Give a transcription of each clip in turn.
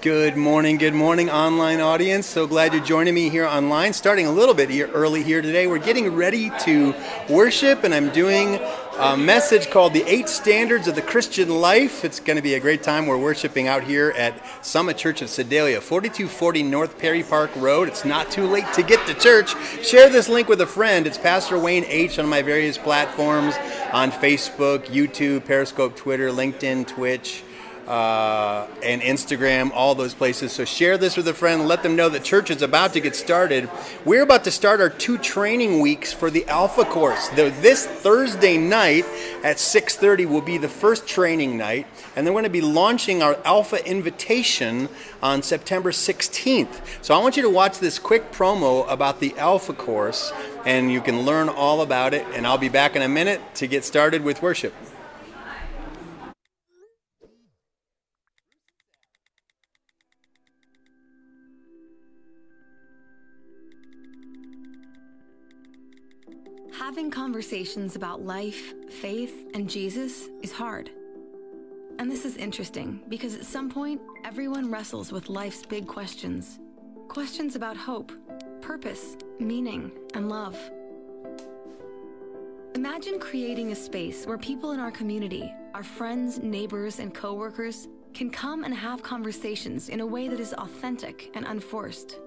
Good morning, good morning, online audience. So glad you're joining me here online. Starting a little bit early here today. We're getting ready to worship, and I'm doing a message called The Eight Standards of the Christian Life. It's going to be a great time. We're worshiping out here at Summit Church of Sedalia, 4240 North Perry Park Road. It's not too late to get to church. Share this link with a friend. It's Pastor Wayne H. on my various platforms on Facebook, YouTube, Periscope, Twitter, LinkedIn, Twitch uh, and Instagram, all those places. So share this with a friend. Let them know that church is about to get started. We're about to start our two training weeks for the Alpha course. This Thursday night at 6:30 will be the first training night, and then we're going to be launching our Alpha invitation on September 16th. So I want you to watch this quick promo about the Alpha course, and you can learn all about it. And I'll be back in a minute to get started with worship. Having conversations about life, faith, and Jesus is hard. And this is interesting because at some point, everyone wrestles with life's big questions questions about hope, purpose, meaning, and love. Imagine creating a space where people in our community, our friends, neighbors, and coworkers, can come and have conversations in a way that is authentic and unforced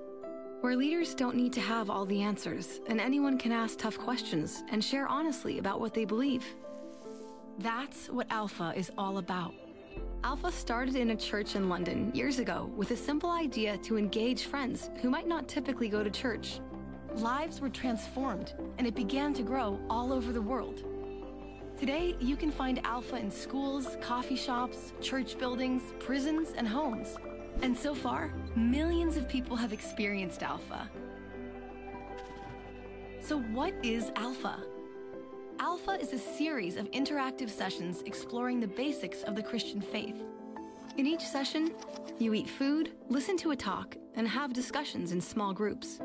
where leaders don't need to have all the answers and anyone can ask tough questions and share honestly about what they believe. That's what Alpha is all about. Alpha started in a church in London years ago with a simple idea to engage friends who might not typically go to church. Lives were transformed and it began to grow all over the world. Today, you can find Alpha in schools, coffee shops, church buildings, prisons, and homes. And so far, millions of people have experienced Alpha. So, what is Alpha? Alpha is a series of interactive sessions exploring the basics of the Christian faith. In each session, you eat food, listen to a talk, and have discussions in small groups.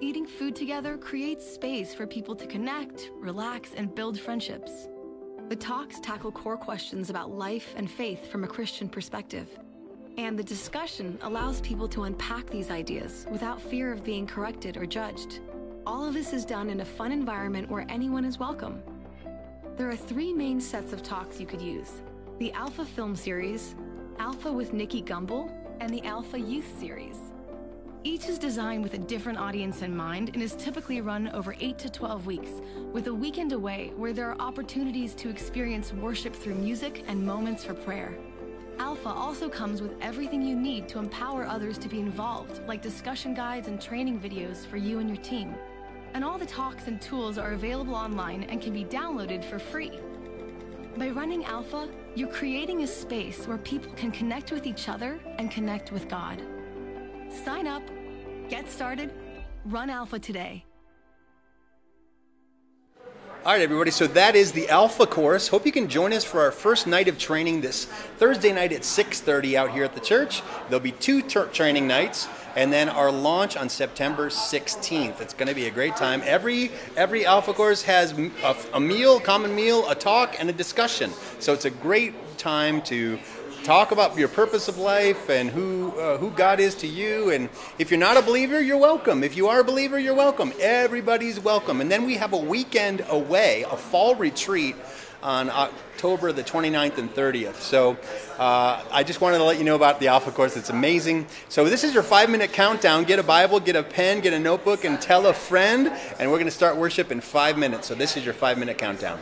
Eating food together creates space for people to connect, relax, and build friendships. The talks tackle core questions about life and faith from a Christian perspective and the discussion allows people to unpack these ideas without fear of being corrected or judged. All of this is done in a fun environment where anyone is welcome. There are three main sets of talks you could use the Alpha Film Series, Alpha with Nicky Gumbel, and the Alpha Youth Series. Each is designed with a different audience in mind and is typically run over 8 to 12 weeks, with a weekend away where there are opportunities to experience worship through music and moments for prayer. Alpha also comes with everything you need to empower others to be involved, like discussion guides and training videos for you and your team. And all the talks and tools are available online and can be downloaded for free. By running Alpha, you're creating a space where people can connect with each other and connect with God. Sign up, get started, run Alpha today. All right, everybody. So that is the Alpha course. Hope you can join us for our first night of training this Thursday night at 6:30 out here at the church. There'll be two ter- training nights, and then our launch on September 16th. It's going to be a great time. Every every Alpha course has a, a meal, common meal, a talk, and a discussion. So it's a great time to talk about your purpose of life and who uh, who God is to you. And if you're not a believer, you're welcome. If you are a believer, you're welcome. Everybody's welcome. And then we have a weekend away, a fall retreat on October the 29th and 30th. So uh, I just wanted to let you know about the Alpha course. It's amazing. So this is your five minute countdown. Get a Bible, get a pen, get a notebook, and tell a friend. And we're going to start worship in five minutes. So this is your five minute countdown.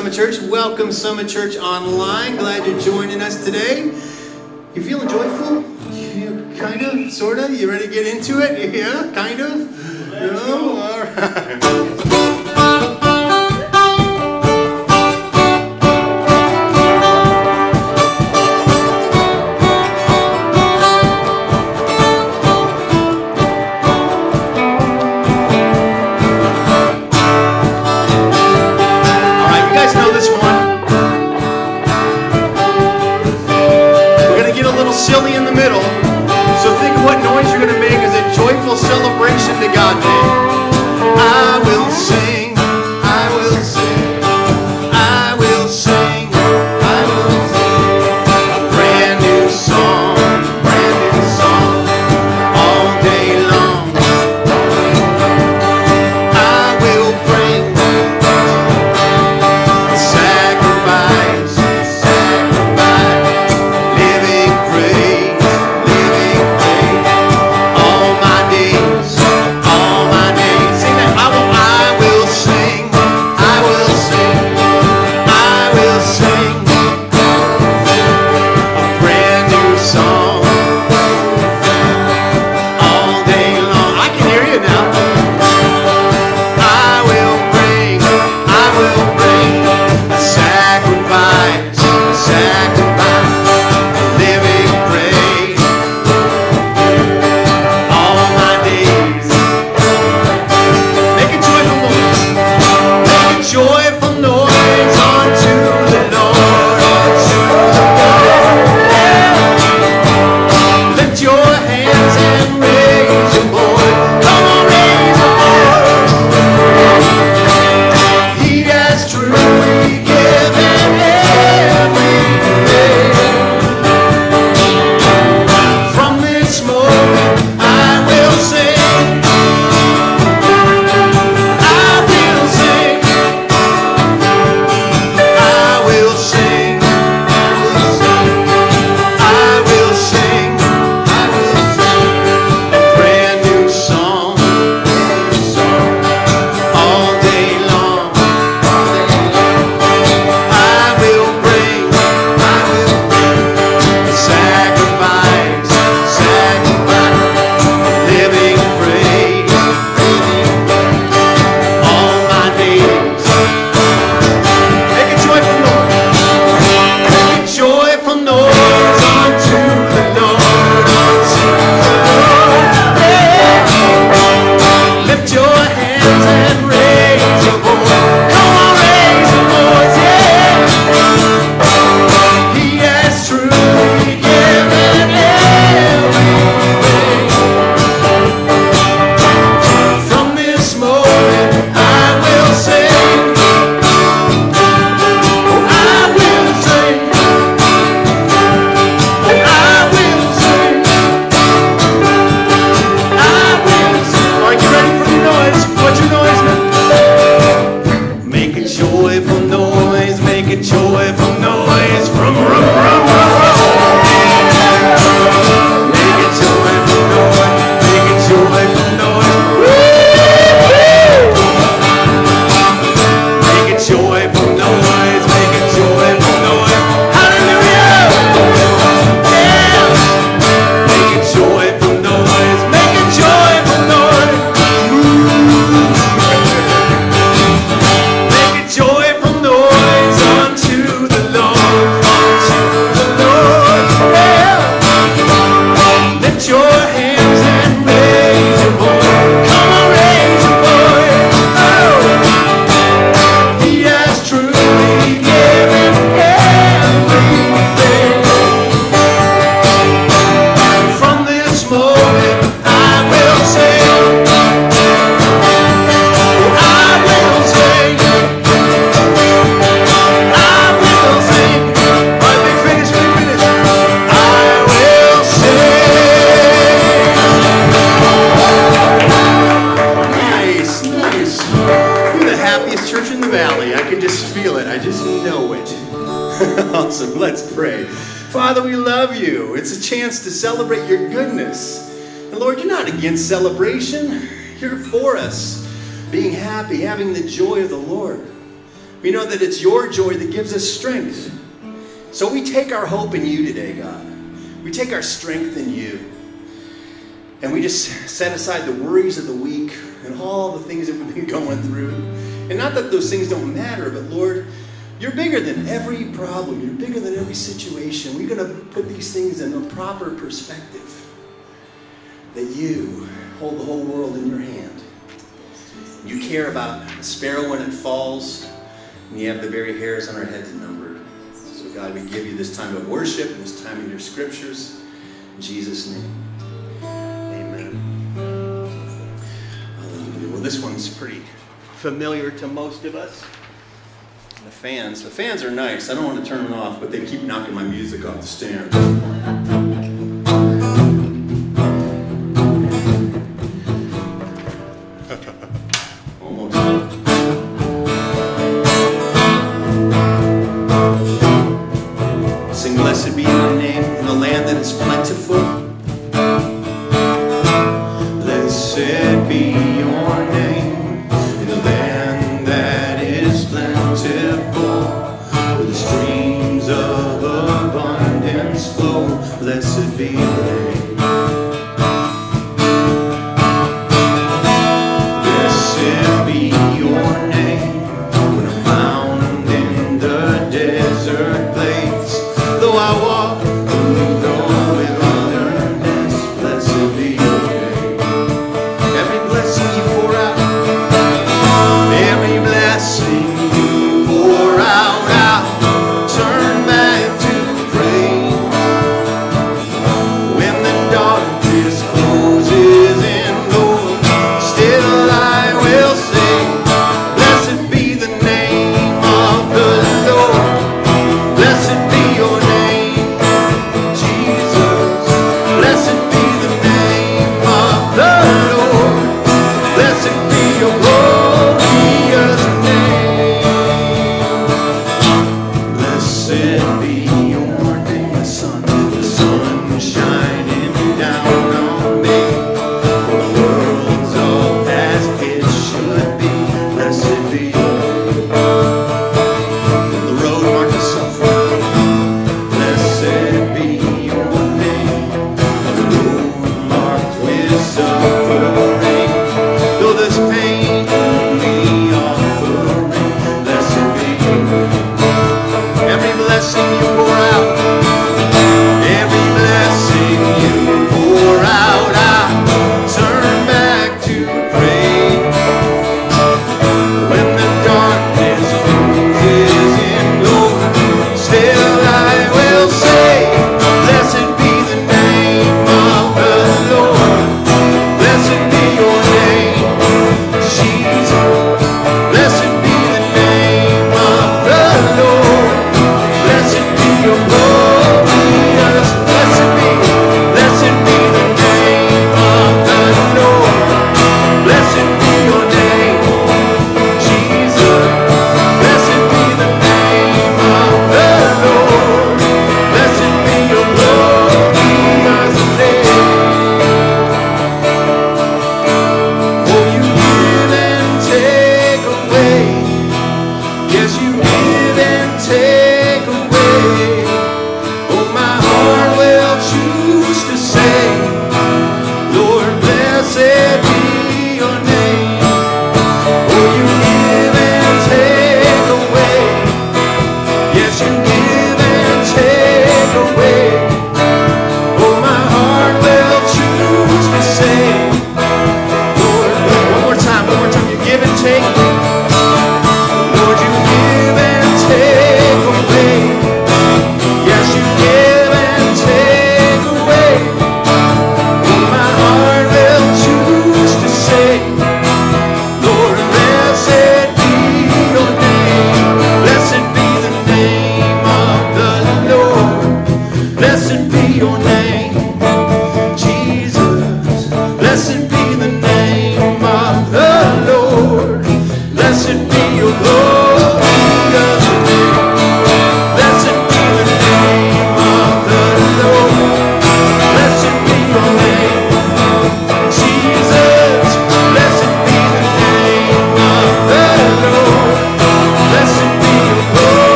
Summit Church. Welcome, Summit Church Online. Glad you're joining us today. You feeling joyful? You kind of, sort of? You ready to get into it? Yeah, kind of. church in the valley. I can just feel it. I just know it. awesome. Let's pray. Father, we love you. It's a chance to celebrate your goodness. And Lord, you're not against celebration, you're for us being happy, having the joy of the Lord. We know that it's your joy that gives us strength. So we take our hope in you today, God. We take our strength in you. And we just set aside the worries of the week and all the things that we've been going through. And not that those things don't matter, but Lord, you're bigger than every problem. You're bigger than every situation. We're going to put these things in a proper perspective. That you hold the whole world in your hand. You care about a sparrow when it falls, and you have the very hairs on our heads numbered. So, God, we give you this time of worship, this time in your scriptures. In Jesus' name. Amen. Well, this one's pretty familiar to most of us. The fans. The fans are nice. I don't want to turn them off, but they keep knocking my music off the stand.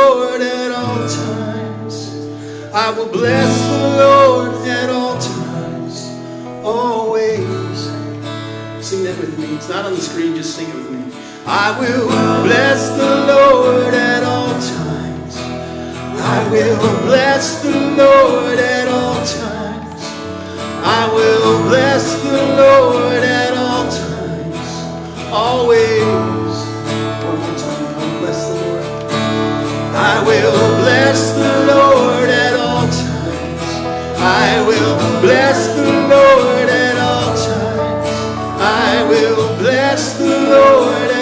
Lord at all times. I will bless the Lord at all times, always. Sing that with me. It's not on the screen, just sing it with me. I will bless the Lord at all times. I will bless the Lord at all times. I will bless the Lord at all times, always. I will bless the Lord at all times. I will bless the Lord at all times. I will bless the Lord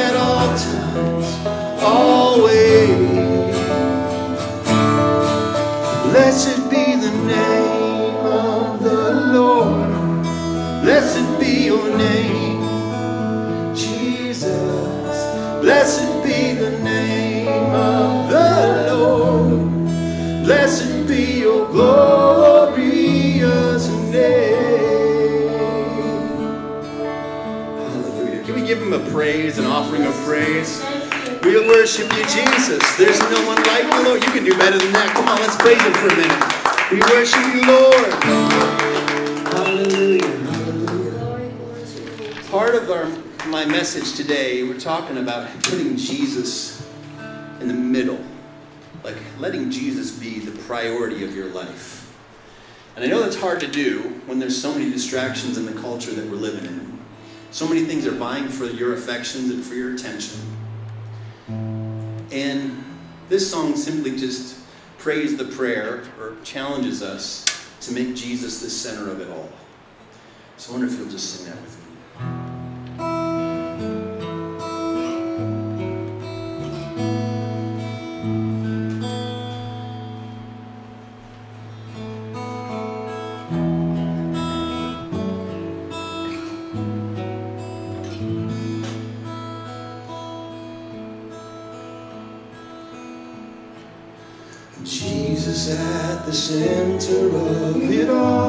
praise, an offering of praise? We worship you, Jesus. There's no one like you, Lord. You can do better than that. Come on, let's praise him for a minute. We worship you, Lord. Hallelujah. Part of our my message today, we're talking about putting Jesus in the middle. Like letting Jesus be the priority of your life. And I know that's hard to do when there's so many distractions in the culture that we're living in. So many things are vying for your affections and for your attention. And this song simply just prays the prayer or challenges us to make Jesus the center of it all. So I wonder if you'll just sing that with me. The center of it all.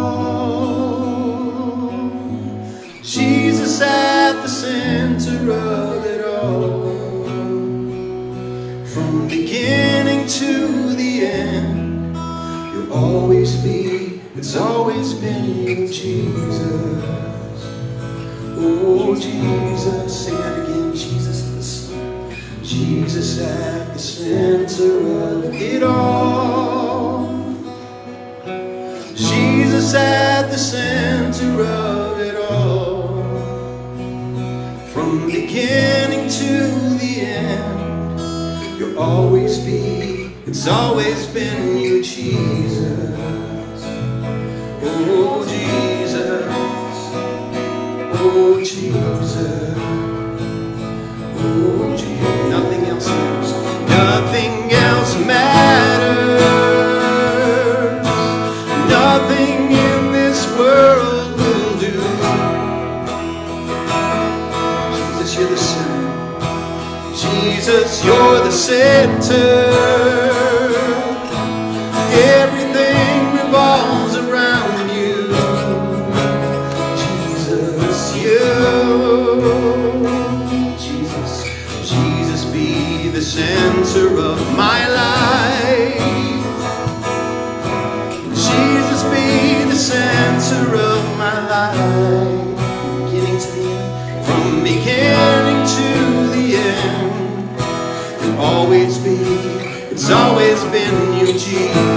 Beginning to the end, you'll always be, it's always been you, Jesus. Oh, Jesus. Oh, Jesus. You're the center. Been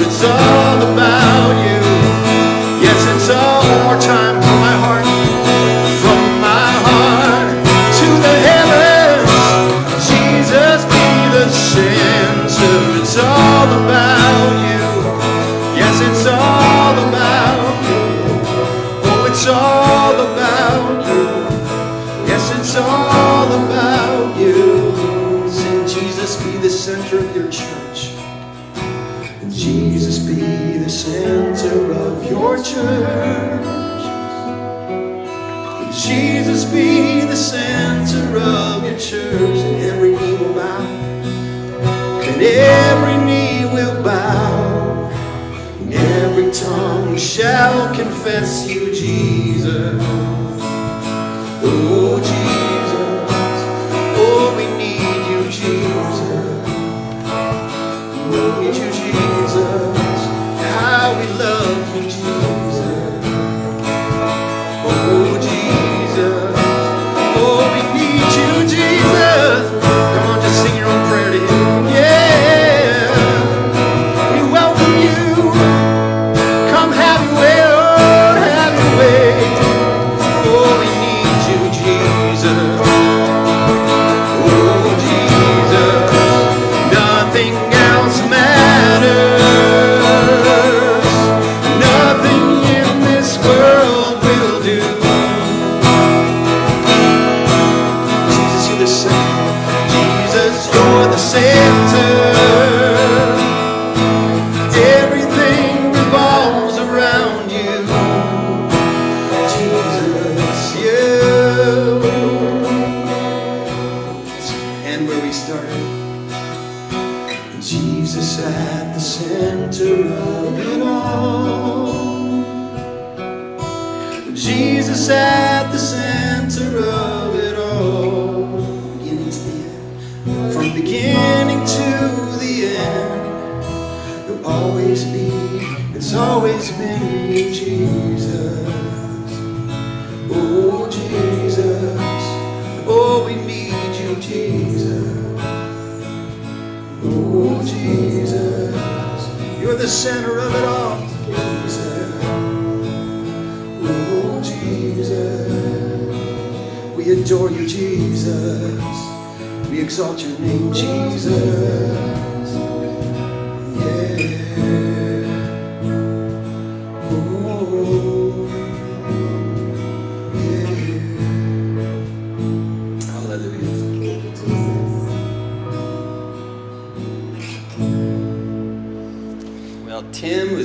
it's all bow, and every tongue shall confess you, Jesus.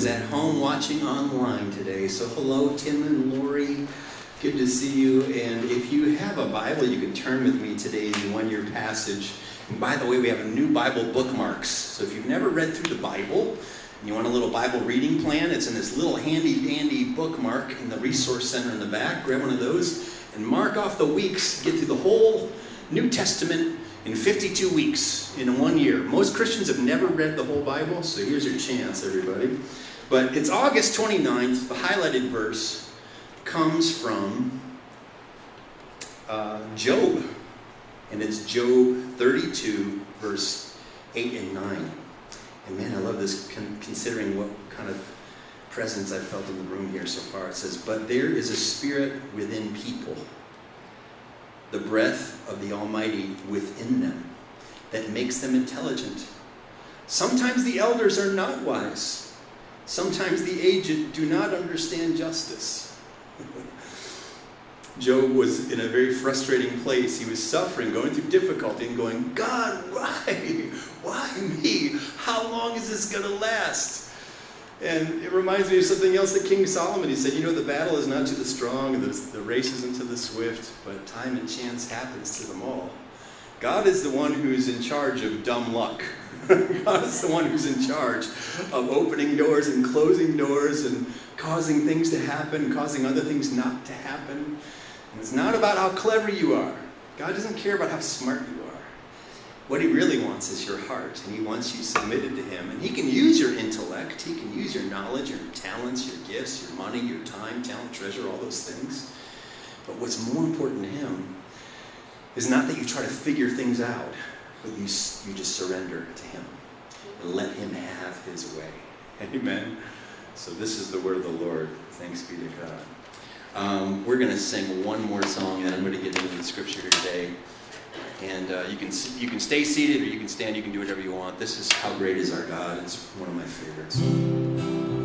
Was at home watching online today. So, hello, Tim and Lori. Good to see you. And if you have a Bible, you can turn with me today in one year passage. And by the way, we have a new Bible bookmarks. So, if you've never read through the Bible and you want a little Bible reading plan, it's in this little handy dandy bookmark in the Resource Center in the back. Grab one of those and mark off the weeks. Get through the whole New Testament in 52 weeks in one year. Most Christians have never read the whole Bible, so here's your chance, everybody. But it's August 29th. The highlighted verse comes from uh, Job, and it's Job 32, verse 8 and 9. And man, I love this con- considering what kind of presence I've felt in the room here so far. It says, But there is a spirit within people the breath of the Almighty within them that makes them intelligent. Sometimes the elders are not wise. Sometimes the aged do not understand justice. Job was in a very frustrating place. He was suffering, going through difficulty, and going, God, why? Why me? How long is this going to last? And it reminds me of something else that King Solomon, he said, you know, the battle is not to the strong, the, the race isn't to the swift, but time and chance happens to them all. God is the one who's in charge of dumb luck. God is the one who's in charge of opening doors and closing doors and causing things to happen, causing other things not to happen. And it's not about how clever you are. God doesn't care about how smart you are. What he really wants is your heart, and he wants you submitted to him. And he can use your intellect, he can use your knowledge, your talents, your gifts, your money, your time, talent, treasure, all those things. But what's more important to him is not that you try to figure things out, but you, you just surrender to him and let him have his way. Amen. So this is the word of the Lord. Thanks be to God. Um, we're going to sing one more song, and I'm going to get into the scripture here today. And uh, you can you can stay seated or you can stand. You can do whatever you want. This is "How Great Is Our God." It's one of my favorites.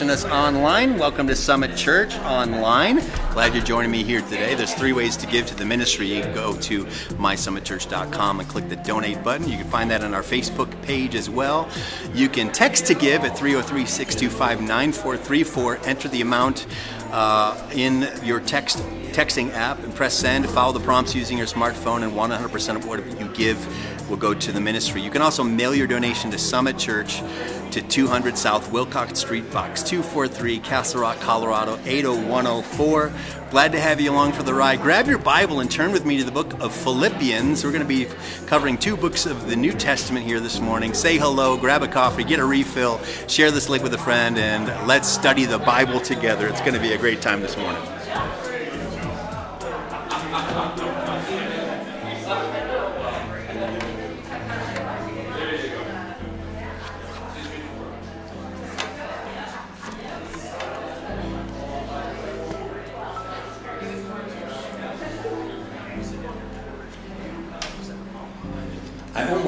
Watching us online. Welcome to Summit Church Online. Glad you're joining me here today. There's three ways to give to the ministry. You can go to mysummitchurch.com and click the donate button. You can find that on our Facebook page as well. You can text to give at 303 625 9434. Enter the amount uh, in your text texting app and press send. Follow the prompts using your smartphone, and 100% of what you give will go to the ministry. You can also mail your donation to Summit Church to 200 South Wilcox Street, Box 243, Castle Rock, Colorado 80104. Glad to have you along for the ride. Grab your Bible and turn with me to the book of Philippians. We're going to be covering two books of the New Testament here this morning. Say hello, grab a coffee, get a refill, share this link with a friend, and let's study the Bible together. It's going to be a great time this morning.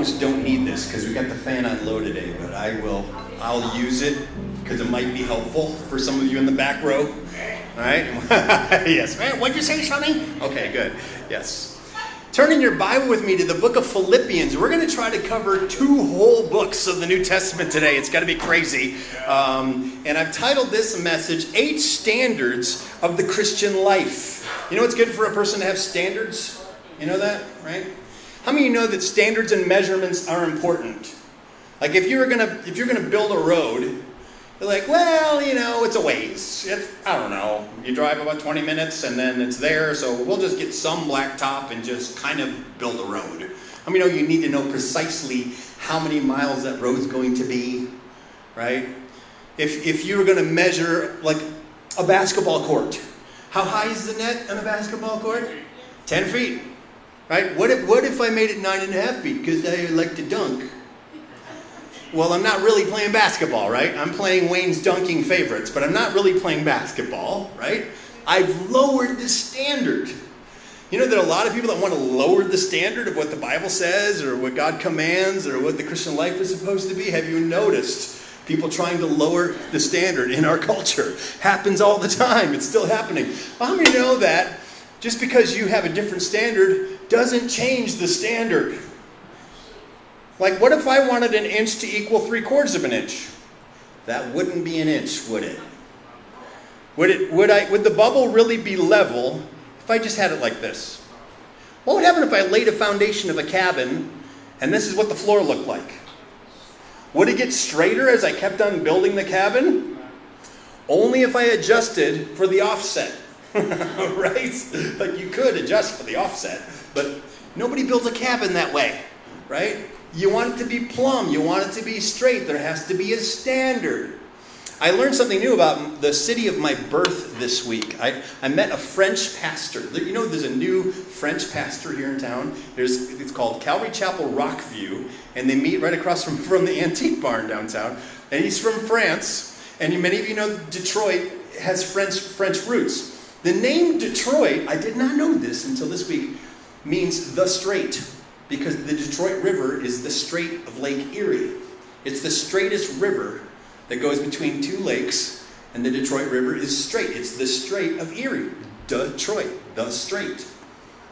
Almost don't need this because we got the fan on low today, but I will. I'll use it because it might be helpful for some of you in the back row. All right? yes. What'd you say, Sonny? Okay, good. Yes. Turn in your Bible with me to the book of Philippians. We're going to try to cover two whole books of the New Testament today. It's got to be crazy. Um, and I've titled this message, Eight Standards of the Christian Life. You know what's good for a person to have standards? You know that, right? How many of you know that standards and measurements are important? Like if you're gonna if you're gonna build a road, you're like, well, you know, it's a ways. It, I don't know. You drive about 20 minutes and then it's there, so we'll just get some blacktop and just kind of build a road. Mean, you know you need to know precisely how many miles that road's going to be, right? If if you were gonna measure like a basketball court, how high is the net on a basketball court? 10 feet. Right? What if, what if I made it nine and a half feet because I like to dunk? Well, I'm not really playing basketball, right? I'm playing Wayne's dunking favorites, but I'm not really playing basketball, right? I've lowered the standard. You know, there are a lot of people that want to lower the standard of what the Bible says or what God commands or what the Christian life is supposed to be. Have you noticed people trying to lower the standard in our culture? Happens all the time. It's still happening. Well, how many know that just because you have a different standard doesn't change the standard. Like, what if I wanted an inch to equal three quarters of an inch? That wouldn't be an inch, would it? Would it? Would I? Would the bubble really be level if I just had it like this? What would happen if I laid a foundation of a cabin, and this is what the floor looked like? Would it get straighter as I kept on building the cabin? Only if I adjusted for the offset. right? Like you could adjust for the offset, but nobody builds a cabin that way, right? You want it to be plumb, you want it to be straight, there has to be a standard. I learned something new about the city of my birth this week. I, I met a French pastor. You know, there's a new French pastor here in town. There's, it's called Calvary Chapel Rockview, and they meet right across from, from the antique barn downtown. And he's from France, and many of you know Detroit has French, French roots. The name Detroit, I did not know this until this week, means the strait because the Detroit River is the strait of Lake Erie. It's the straightest river that goes between two lakes, and the Detroit River is straight. It's the Strait of Erie. Detroit, the strait.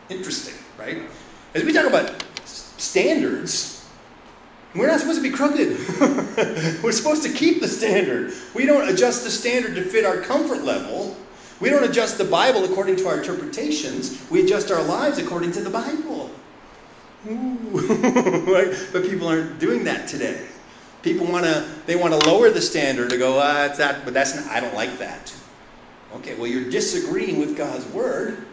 Interesting, right? As we talk about standards, we're not supposed to be crooked. we're supposed to keep the standard. We don't adjust the standard to fit our comfort level. We don't adjust the Bible according to our interpretations. We adjust our lives according to the Bible. Right? But people aren't doing that today. People want to they want to lower the standard to go, ah, it's that, but that's not, I don't like that. Okay, well you're disagreeing with God's word,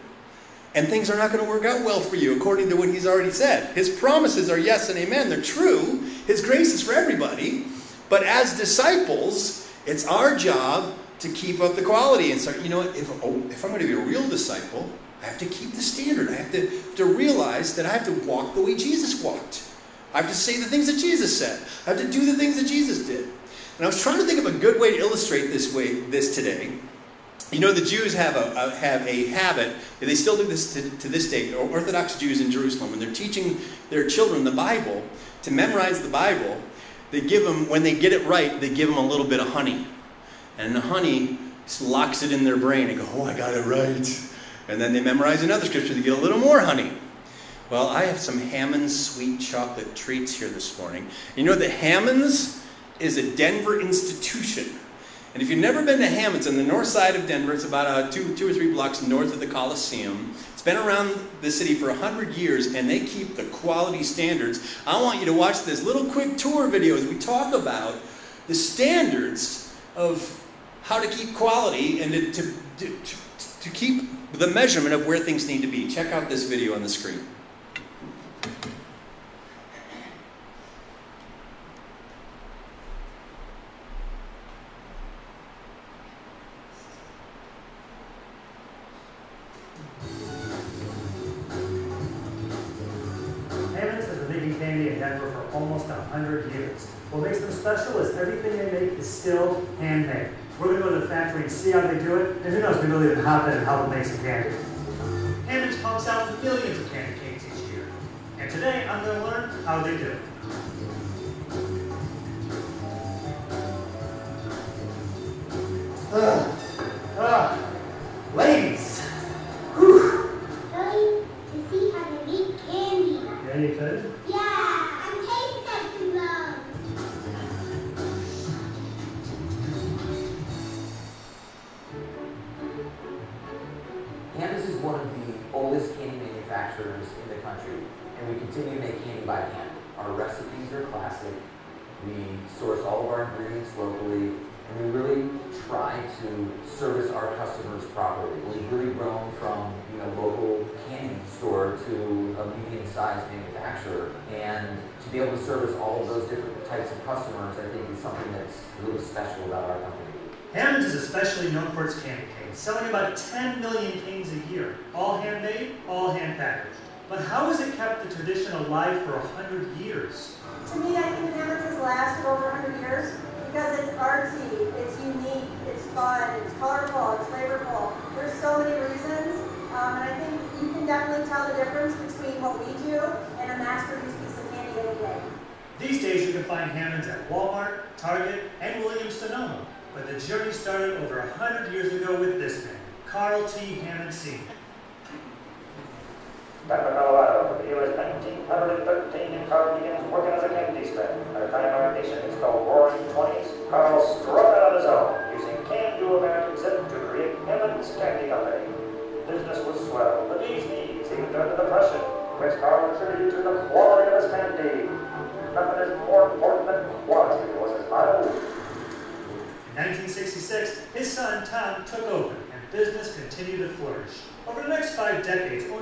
and things are not going to work out well for you according to what He's already said. His promises are yes and amen; they're true. His grace is for everybody, but as disciples, it's our job to keep up the quality and start. You know what? If oh, if I'm going to be a real disciple, I have to keep the standard. I have to, to realize that I have to walk the way Jesus walked. I have to say the things that Jesus said. I have to do the things that Jesus did. And I was trying to think of a good way to illustrate this way this today. You know, the Jews have a, a have a habit, they still do this to, to this day, Orthodox Jews in Jerusalem, when they're teaching their children the Bible, to memorize the Bible, they give them, when they get it right, they give them a little bit of honey. And the honey locks it in their brain and go, oh, I got it right. And then they memorize another scripture to get a little more honey. Well, I have some Hammond's sweet chocolate treats here this morning. You know that Hammond's is a Denver institution. And if you've never been to Hammond's on the north side of Denver, it's about uh, two, two or three blocks north of the Coliseum. It's been around the city for 100 years, and they keep the quality standards. I want you to watch this little quick tour video as we talk about the standards of how to keep quality and to, to, to, to keep the measurement of where things need to be. Check out this video on the screen. Almost 100 years. What makes them special is everything they make is still handmade. We're going to go to the factory and see how they do it, and who knows, maybe they'll even hop in and help them make some candy. Hammond's pumps out millions of candy canes each year. And today, I'm going to learn how they do it.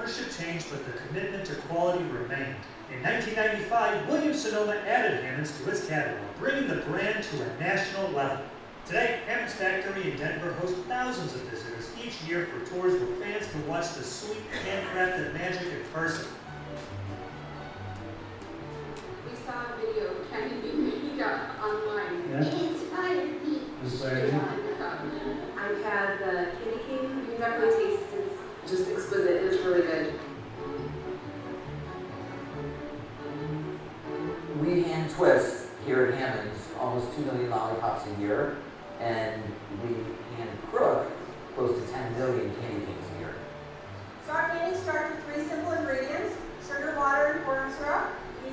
Ownership changed, but the commitment to quality remained. In 1995, Williams Sonoma added Hammond's to its catalog, bringing the brand to a national level. Today, Hammond's factory in Denver hosts thousands of visitors each year for tours where fans can watch the sweet handcrafted magic in person. We saw a video of candy being made up online. It inspired me. Um, I've had the candy cane. You can definitely taste it's just exquisite. It's good. We hand twist here at Hammond's almost 2 million lollipops a year, and we hand crook close to 10 million candy canes a year. So our candy starts with three simple ingredients, sugar, water, and corn syrup. We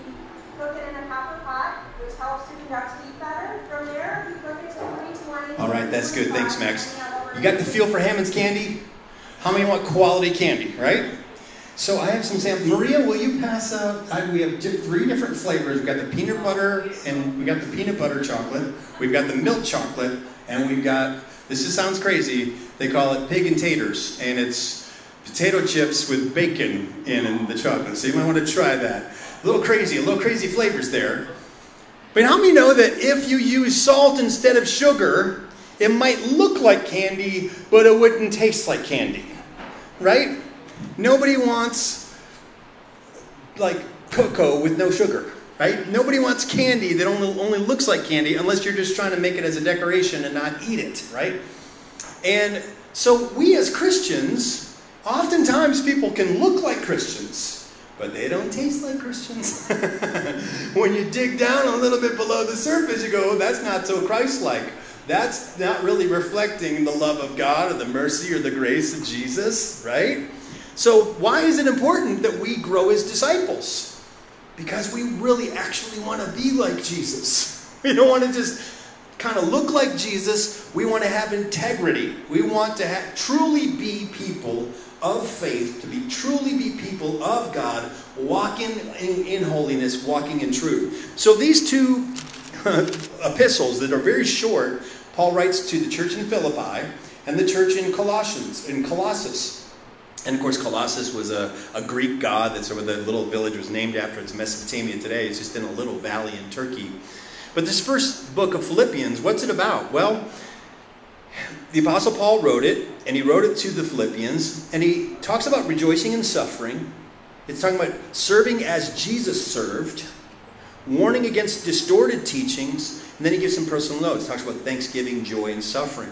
cook it in a copper pot, which helps to conduct heat better. From there, we cook it to 320. All right, that's good. Thanks, Max. You got the feel for Hammond's candy? How many want quality candy, right? So I have some samples. Maria, will you pass out? I, we have di- three different flavors. We've got the peanut butter, and we got the peanut butter chocolate. We've got the milk chocolate, and we've got. This just sounds crazy. They call it pig and taters, and it's potato chips with bacon in, the chocolate. So you might want to try that. A little crazy, a little crazy flavors there. But how many know that if you use salt instead of sugar, it might look like candy, but it wouldn't taste like candy, right? Nobody wants like cocoa with no sugar, right? Nobody wants candy that only, only looks like candy unless you're just trying to make it as a decoration and not eat it, right? And so we as Christians, oftentimes people can look like Christians, but they don't taste like Christians. when you dig down a little bit below the surface, you go, oh, that's not so Christ like. That's not really reflecting the love of God or the mercy or the grace of Jesus, right? So, why is it important that we grow as disciples? Because we really actually want to be like Jesus. We don't want to just kind of look like Jesus. We want to have integrity. We want to have, truly be people of faith, to be truly be people of God, walking in, in holiness, walking in truth. So, these two epistles that are very short, Paul writes to the church in Philippi and the church in Colossians, in Colossus. And of course, Colossus was a, a Greek god. that sort of the little village was named after. It's Mesopotamia today. It's just in a little valley in Turkey. But this first book of Philippians, what's it about? Well, the Apostle Paul wrote it, and he wrote it to the Philippians, and he talks about rejoicing in suffering. It's talking about serving as Jesus served, warning against distorted teachings, and then he gives some personal notes. Talks about thanksgiving, joy, and suffering.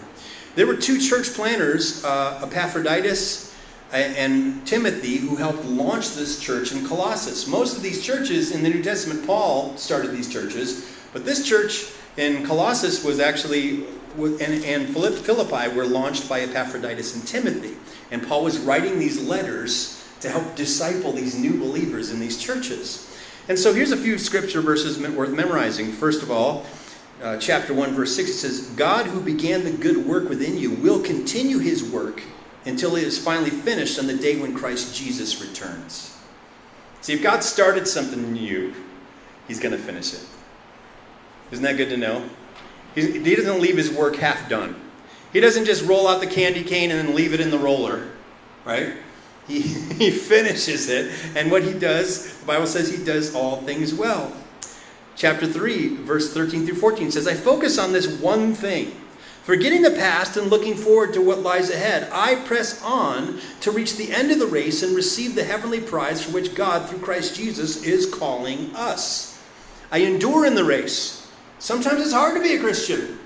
There were two church planners, uh, Epaphroditus and Timothy, who helped launch this church in Colossus. Most of these churches in the New Testament, Paul started these churches, but this church in Colossus was actually, and, and Philippi were launched by Epaphroditus and Timothy. And Paul was writing these letters to help disciple these new believers in these churches. And so here's a few scripture verses worth memorizing. First of all, uh, chapter 1, verse 6, it says, God who began the good work within you will continue his work until it is finally finished on the day when Christ Jesus returns. See, if God started something new, he's going to finish it. Isn't that good to know? He doesn't leave his work half done. He doesn't just roll out the candy cane and then leave it in the roller, right? He, he finishes it. And what he does, the Bible says he does all things well. Chapter 3, verse 13 through 14 says, I focus on this one thing. Forgetting the past and looking forward to what lies ahead, I press on to reach the end of the race and receive the heavenly prize for which God, through Christ Jesus, is calling us. I endure in the race. Sometimes it's hard to be a Christian.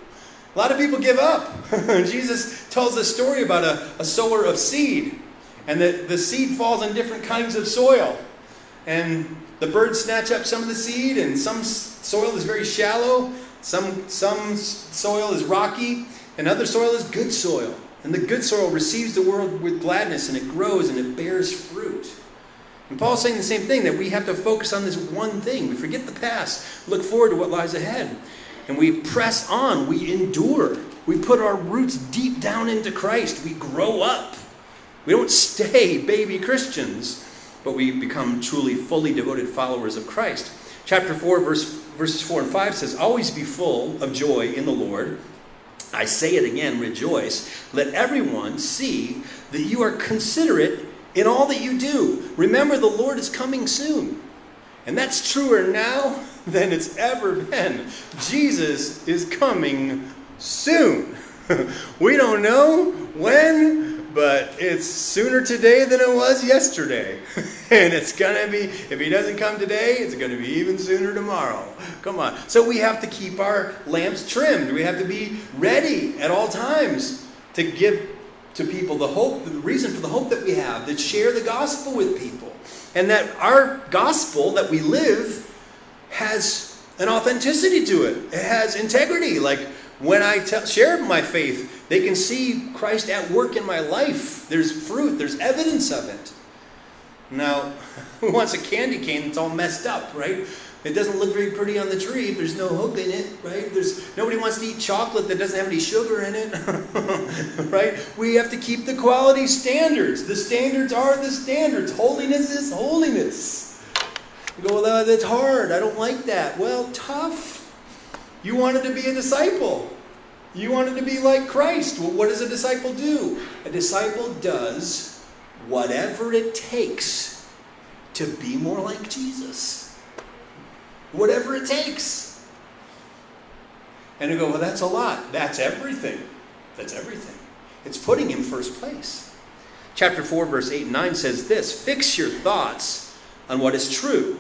A lot of people give up. Jesus tells a story about a, a sower of seed, and that the seed falls in different kinds of soil. And the birds snatch up some of the seed, and some soil is very shallow, some, some soil is rocky, and other soil is good soil. And the good soil receives the world with gladness, and it grows and it bears fruit. And Paul's saying the same thing that we have to focus on this one thing. We forget the past, look forward to what lies ahead. And we press on, we endure. We put our roots deep down into Christ. We grow up. We don't stay baby Christians, but we become truly fully devoted followers of Christ. Chapter 4, verse, verses 4 and 5 says, Always be full of joy in the Lord. I say it again, rejoice. Let everyone see that you are considerate in all that you do. Remember, the Lord is coming soon. And that's truer now than it's ever been. Jesus is coming soon. we don't know when, but it's sooner today than it was yesterday. and it's going to be, if he doesn't come today, it's going to be even sooner tomorrow. Come on. So we have to keep our lamps trimmed. We have to be ready at all times to give to people the hope, the reason for the hope that we have, that share the gospel with people. And that our gospel that we live has an authenticity to it. It has integrity. Like when I tell, share my faith, they can see Christ at work in my life. There's fruit, there's evidence of it. Now, who wants a candy cane that's all messed up, right? It doesn't look very pretty on the tree there's no hook in it, right? There's nobody wants to eat chocolate that doesn't have any sugar in it, right? We have to keep the quality standards. The standards are the standards. Holiness is holiness. You go, well, that's hard. I don't like that. Well, tough. You wanted to be a disciple. You wanted to be like Christ. Well, what does a disciple do? A disciple does whatever it takes to be more like Jesus. Whatever it takes. And you go, well, that's a lot. That's everything. That's everything. It's putting him first place. Chapter 4, verse 8 and 9 says this Fix your thoughts on what is true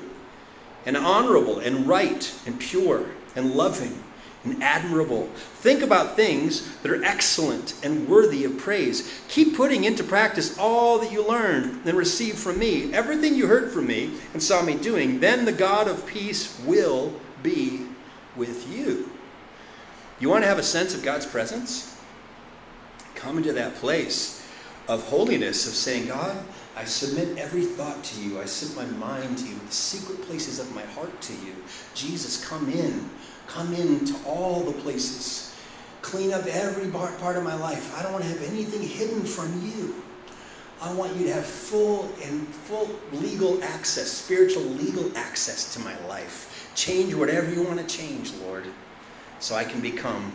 and honorable and right and pure and loving and admirable. Think about things that are excellent and worthy of praise. Keep putting into practice all that you learned and received from me, everything you heard from me and saw me doing. Then the God of peace will be with you. You want to have a sense of God's presence? Come into that place of holiness, of saying, God, I submit every thought to you. I submit my mind to you, the secret places of my heart to you. Jesus, come in. Come into all the places. Clean up every part of my life. I don't want to have anything hidden from you. I want you to have full and full legal access, spiritual legal access to my life. Change whatever you want to change, Lord, so I can become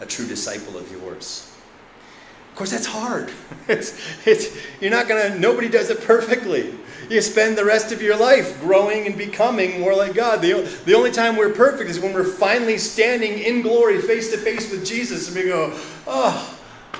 a true disciple of yours. Of course, that's hard. It's, it's, you're not going to, nobody does it perfectly. You spend the rest of your life growing and becoming more like God. The, the only time we're perfect is when we're finally standing in glory face to face with Jesus and we go, oh,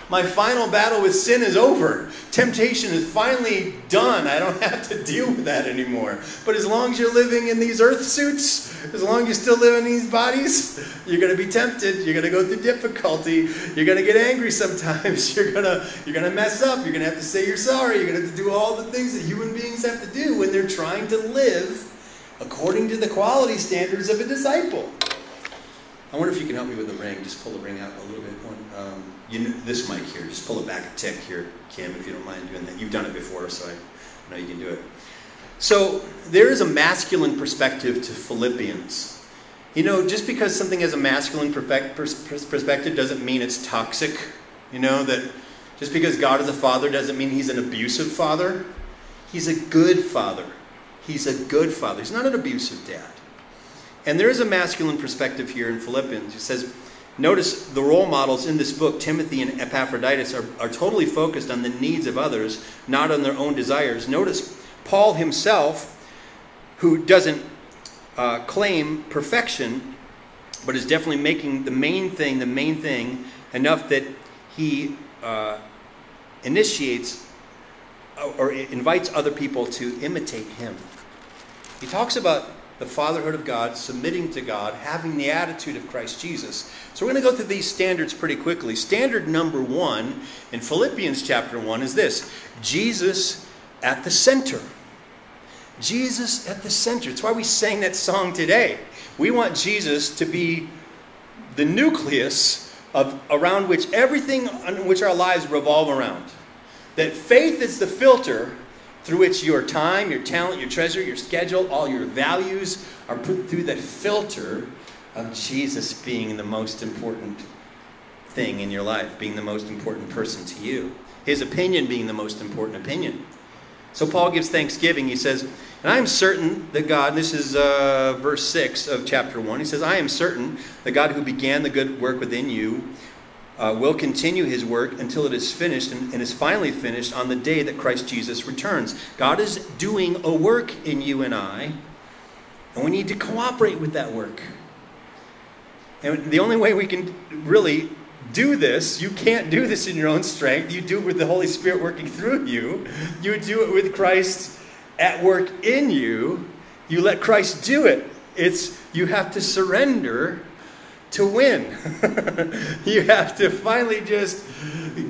my final battle with sin is over. Temptation is finally done. I don't have to deal with that anymore. But as long as you're living in these earth suits, as long as you still live in these bodies, you're going to be tempted. You're going to go through difficulty. You're going to get angry sometimes. You're going to you're going to mess up. You're going to have to say you're sorry. You're going to have to do all the things that human beings have to do when they're trying to live according to the quality standards of a disciple. I wonder if you can help me with the ring. Just pull the ring out a little bit. One, um, you know, this mic here. Just pull it back a tick here, Kim, if you don't mind doing that. You've done it before, so I know you can do it. So there is a masculine perspective to Philippians. You know, just because something has a masculine perspective doesn't mean it's toxic. You know, that just because God is a father doesn't mean he's an abusive father. He's a good father. He's a good father. He's not an abusive dad. And there is a masculine perspective here in Philippians. It says, notice the role models in this book, Timothy and Epaphroditus, are, are totally focused on the needs of others, not on their own desires. Notice Paul himself, who doesn't uh, claim perfection, but is definitely making the main thing the main thing enough that he uh, initiates uh, or invites other people to imitate him. He talks about the fatherhood of God, submitting to God, having the attitude of Christ Jesus. So we're going to go through these standards pretty quickly. Standard number one in Philippians chapter 1 is this Jesus at the center. Jesus at the center. It's why we sang that song today. We want Jesus to be the nucleus of around which everything which our lives revolve around. That faith is the filter through which your time, your talent, your treasure, your schedule, all your values are put through that filter of Jesus being the most important thing in your life, being the most important person to you, his opinion being the most important opinion. So Paul gives thanksgiving. He says, And I am certain that God, this is uh, verse 6 of chapter 1, he says, I am certain that God who began the good work within you uh, will continue his work until it is finished and, and, is finally finished on the day that Christ Jesus returns. God is doing a work in you and I, and we need to cooperate with that work. And the only way we can really do this, you can't do this in your own strength. You do it with the Holy Spirit working through you. You do it with Christ at work in you. You let Christ do it. It's you have to surrender to win. you have to finally just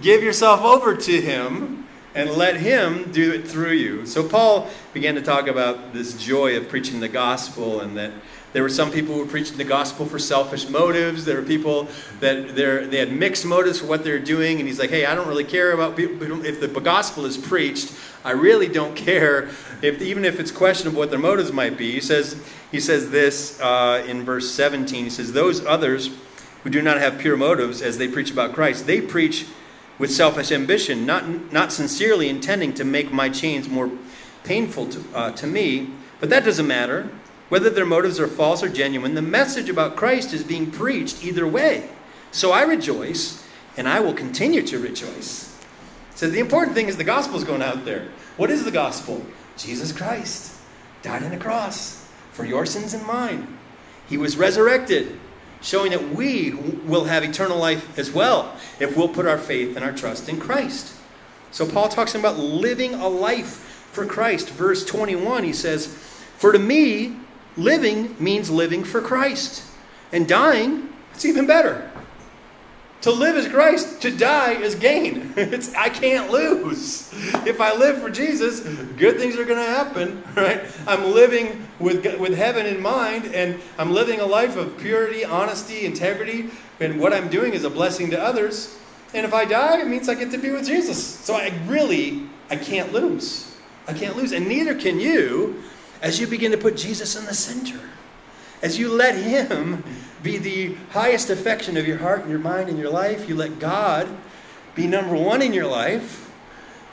give yourself over to Him and let Him do it through you. So, Paul began to talk about this joy of preaching the gospel and that, There were some people who preaching the gospel for selfish motives. There were people that they're, had mixed motives for what they were doing. And he's like, hey, I don't really care about people. If the gospel is preached, I really don't care, if, even if it's questionable what their motives might be. He says, he says this uh, in verse 17. He says, Those others who do not have pure motives as they preach about Christ, they preach with selfish ambition, not, not sincerely intending to make my chains more painful to, uh, to me. But that doesn't matter. Whether their motives are false or genuine, the message about Christ is being preached either way. So I rejoice, and I will continue to rejoice. So the important thing is the gospel is going out there. What is the gospel? Jesus Christ died on the cross for your sins and mine. He was resurrected, showing that we will have eternal life as well if we'll put our faith and our trust in Christ. So Paul talks about living a life for Christ. Verse 21, he says, For to me, living means living for Christ. And dying, it's even better. To live is Christ, to die is gain. It's, I can't lose. If I live for Jesus, good things are going to happen, right? I'm living with, with heaven in mind, and I'm living a life of purity, honesty, integrity, and what I'm doing is a blessing to others. And if I die, it means I get to be with Jesus. So I really, I can't lose. I can't lose. And neither can you as you begin to put Jesus in the center. As you let Him be the highest affection of your heart and your mind and your life, you let God be number one in your life,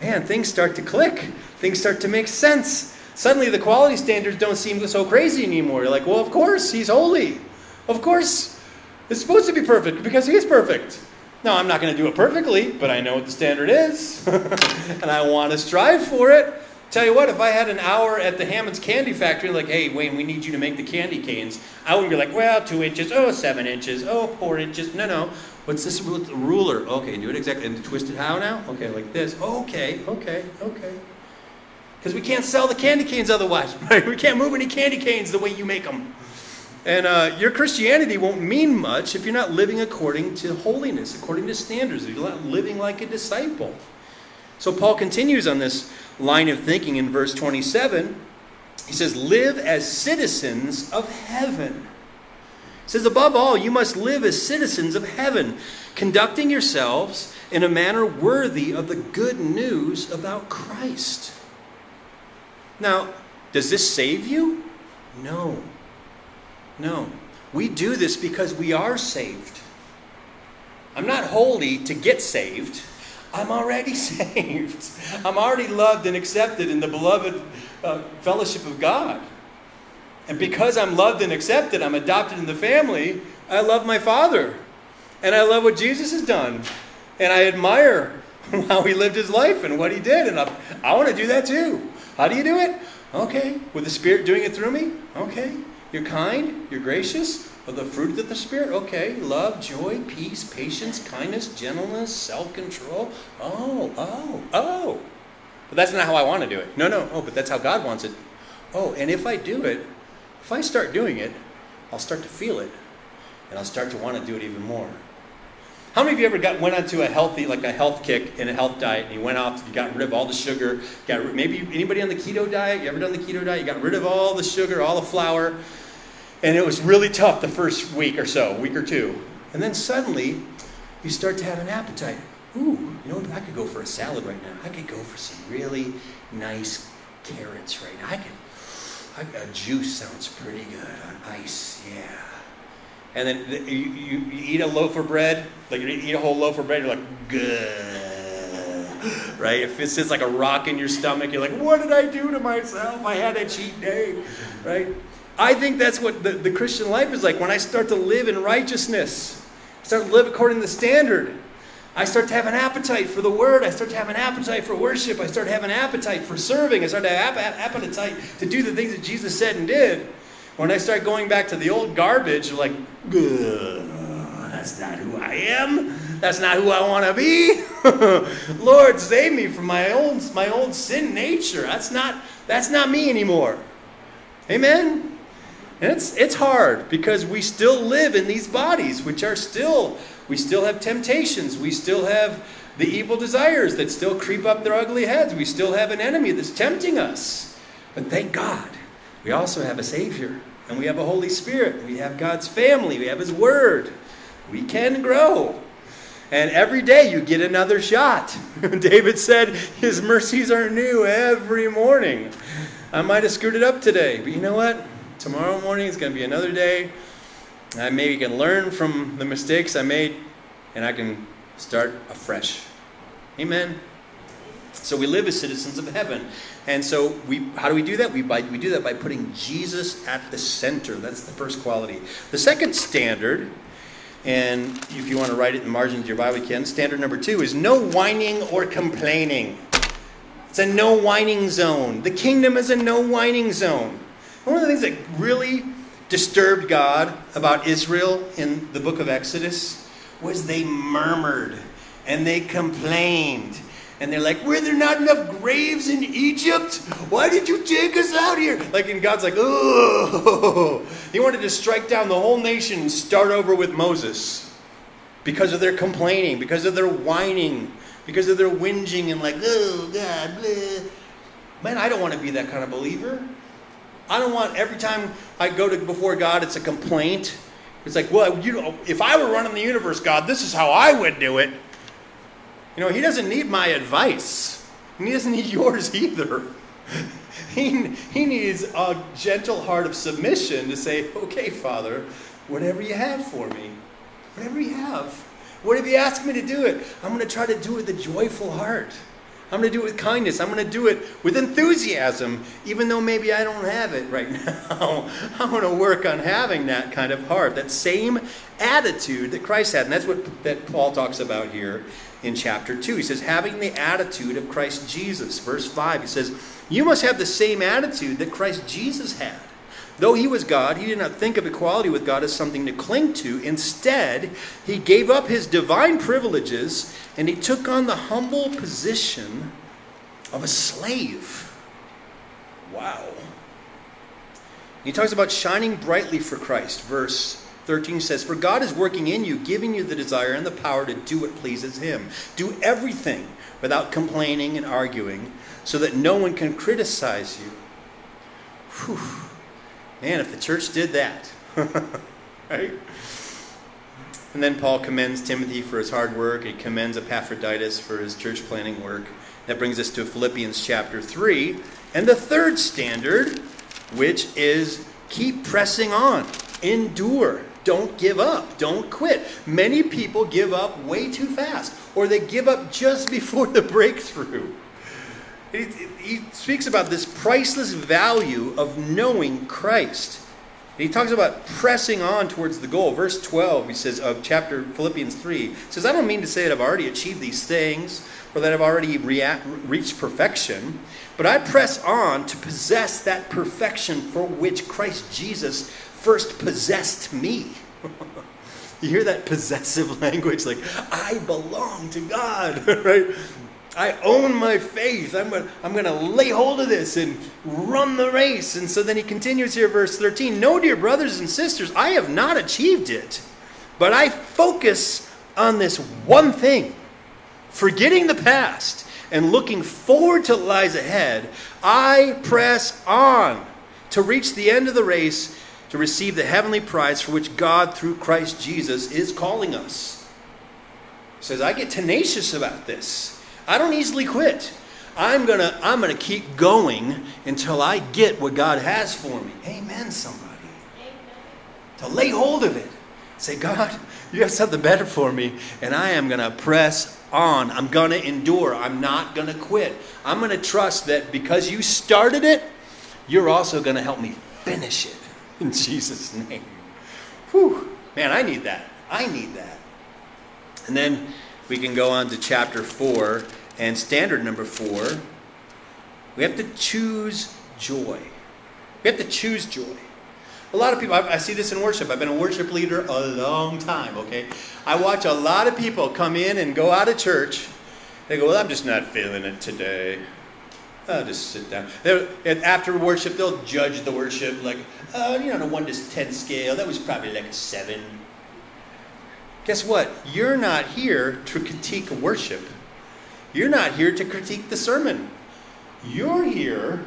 man, things start to click. Things start to make sense. Suddenly the quality standards don't seem so crazy anymore. You're like, well, of course, He's holy. Of course, it's supposed to be perfect because He is perfect. Now, I'm not going to do it perfectly, but I know what the standard is, and I want to strive for it. Tell you what, if I had an hour at the Hammond's Candy Factory, like, hey, Wayne, we need you to make the candy canes, I wouldn't be like, well, two inches, oh, seven inches, oh, four inches. No, no. What's this with the ruler? Okay, do it exactly. And twist it how now? Okay, like this. Okay, okay, okay. Because we can't sell the candy canes otherwise, right? We can't move any candy canes the way you make them. And uh, your Christianity won't mean much if you're not living according to holiness, according to standards, if you're not living like a disciple. So Paul continues on this line of thinking in verse 27. He says, Live as citizens of heaven. He says, Above all, you must live as citizens of heaven, conducting yourselves in a manner worthy of the good news about Christ. Now, does this save you? No. No. We do this because we are saved. I'm not holy to get saved. I'm already saved. I'm already loved and accepted in the beloved uh, fellowship of God. And because I'm loved and accepted, I'm adopted in the family, I love my Father. And I love what Jesus has done. And I admire how he lived his life and what he did. And I, I want to do that too. How do you do it? Okay. With the Spirit doing it through me? Okay. You're kind, you're gracious, of the fruit of the Spirit, okay, love, joy, peace, patience, kindness, gentleness, self control. Oh, oh, oh. But that's not how I want to do it. No, no, oh, but that's how God wants it. Oh, and if I do it, if I start doing it, I'll start to feel it. And I'll start to want to do it even more. How many of you ever got went onto a healthy, like a health kick and a health diet, and you went off, you got rid of all the sugar, got maybe anybody on the keto diet? You ever done the keto diet? You got rid of all the sugar, all the flour, and it was really tough the first week or so, week or two. And then suddenly, you start to have an appetite. Ooh, you know what? I could go for a salad right now. I could go for some really nice carrots right now. I could, I, a juice sounds pretty good on ice, yeah. And then the, you, you, you, eat a loaf of bread, like you eat a whole loaf of bread, you're like, good. Right? If it sits like a rock in your stomach, you're like, what did I do to myself? I had a cheat day, right? I think that's what the, the Christian life is like. When I start to live in righteousness, start to live according to the standard, I start to have an appetite for the word. I start to have an appetite for worship. I start to have an appetite for serving. I start to have an appetite to do the things that Jesus said and did. When I start going back to the old garbage, like, uh, that's not who I am. That's not who I want to be. Lord, save me from my own my old sin nature. That's not that's not me anymore. Amen. And it's, it's hard because we still live in these bodies, which are still, we still have temptations. We still have the evil desires that still creep up their ugly heads. We still have an enemy that's tempting us. But thank God, we also have a Savior. and we have a Holy Spirit. We have God's family. We have His Word. We can grow. And every day you get another shot. David said his mercies are new every morning. I might have screwed it up today, but you know what? Tomorrow morning is going to be another day. I maybe can learn from the mistakes I made and I can start afresh. Amen. So we live as citizens of heaven. And so we how do we do that? We by, we do that by putting Jesus at the center. That's the first quality. The second standard and if you want to write it in the margins of your Bible, you can. Standard number two is no whining or complaining. It's a no whining zone. The kingdom is a no whining zone. One of the things that really disturbed God about Israel in the book of Exodus was they murmured and they complained. And they're like, were there not enough graves in Egypt? Why did you take us out here? Like, and God's like, oh. He wanted to strike down the whole nation and start over with Moses because of their complaining, because of their whining, because of their whinging and like, oh, God, blah. Man, I don't want to be that kind of believer. I don't want every time I go to before God, it's a complaint. It's like, well, you know, if I were running the universe, God, this is how I would do it. You know, He doesn't need my advice, and He doesn't need yours either. He, he needs a gentle heart of submission to say, okay, Father, whatever you have for me, whatever you have, whatever you ask me to do it, I'm going to try to do it with a joyful heart. I'm going to do it with kindness. I'm going to do it with enthusiasm, even though maybe I don't have it right now. I'm going to work on having that kind of heart, that same attitude that Christ had. And that's what that Paul talks about here in chapter 2. He says, having the attitude of Christ Jesus. Verse 5, he says, You must have the same attitude that Christ Jesus had. Though he was God, he did not think of equality with God as something to cling to. Instead, he gave up his divine privileges and he took on the humble position of a slave. Wow. He talks about shining brightly for Christ. Verse 13 says, For God is working in you, giving you the desire and the power to do what pleases Him. Do everything without complaining and arguing, so that no one can criticize you. Whew. Man, if the church did that, right? And then Paul commends Timothy for his hard work. He commends Epaphroditus for his church planning work. That brings us to Philippians chapter 3 and the third standard, which is keep pressing on, endure. Don't give up. Don't quit. Many people give up way too fast, or they give up just before the breakthrough. He, he speaks about this priceless value of knowing Christ. And he talks about pressing on towards the goal. Verse 12, he says, of chapter Philippians 3, says, I don't mean to say that I've already achieved these things or that I've already rea- reached perfection, but I press on to possess that perfection for which Christ Jesus first possessed me. you hear that possessive language like, I belong to God, right? I own my faith. I'm going I'm to lay hold of this and run the race. And so then he continues here, verse 13 No, dear brothers and sisters, I have not achieved it, but I focus on this one thing. Forgetting the past and looking forward to what lies ahead, I press on to reach the end of the race to receive the heavenly prize for which God, through Christ Jesus, is calling us. He says, I get tenacious about this. I don't easily quit. I'm gonna I'm gonna keep going until I get what God has for me. Amen, somebody. Amen. To lay hold of it. Say, God, you have something better for me, and I am gonna press on. I'm gonna endure. I'm not gonna quit. I'm gonna trust that because you started it, you're also gonna help me finish it. In Jesus' name. Whew. Man, I need that. I need that. And then we can go on to chapter 4 and standard number 4. We have to choose joy. We have to choose joy. A lot of people, I, see this in worship. I've been a worship leader a long time, okay? I watch a lot of people come in and go out of church. They go, Well, I'm just not feeling it today. I'll just sit down. After worship, they'll judge the worship like, uh, you know, on a 1 to 10 scale. That was probably like a 7. Guess what? You're not here to critique worship. You're not here to critique the sermon. You're here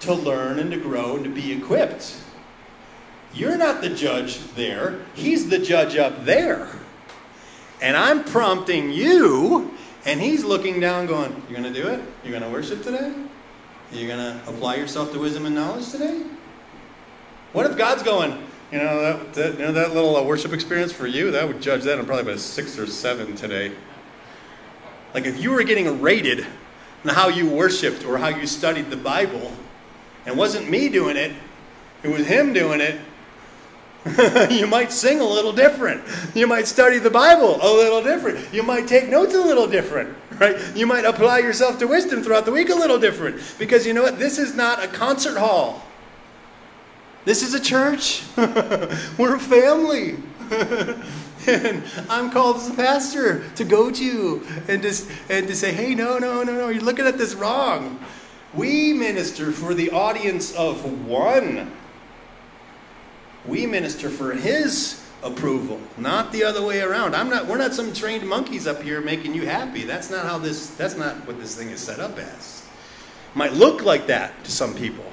to learn and to grow and to be equipped. You're not the judge there, He's the judge up there. And I'm prompting you, and He's looking down, going, You're going to do it? You're going to worship today? You're going to apply yourself to wisdom and knowledge today? What if God's going, you know that, that you know that little uh, worship experience for you? That would judge that on probably about a six or seven today. Like if you were getting rated on how you worshipped or how you studied the Bible, and wasn't me doing it, it was him doing it. you might sing a little different. You might study the Bible a little different. You might take notes a little different, right? You might apply yourself to wisdom throughout the week a little different. Because you know what? This is not a concert hall. This is a church. We're a family. and I'm called as a pastor to go to and to, and to say, hey, no, no, no, no, you're looking at this wrong. We minister for the audience of one. We minister for his approval, not the other way around. I'm not we're not some trained monkeys up here making you happy. That's not how this that's not what this thing is set up as. Might look like that to some people.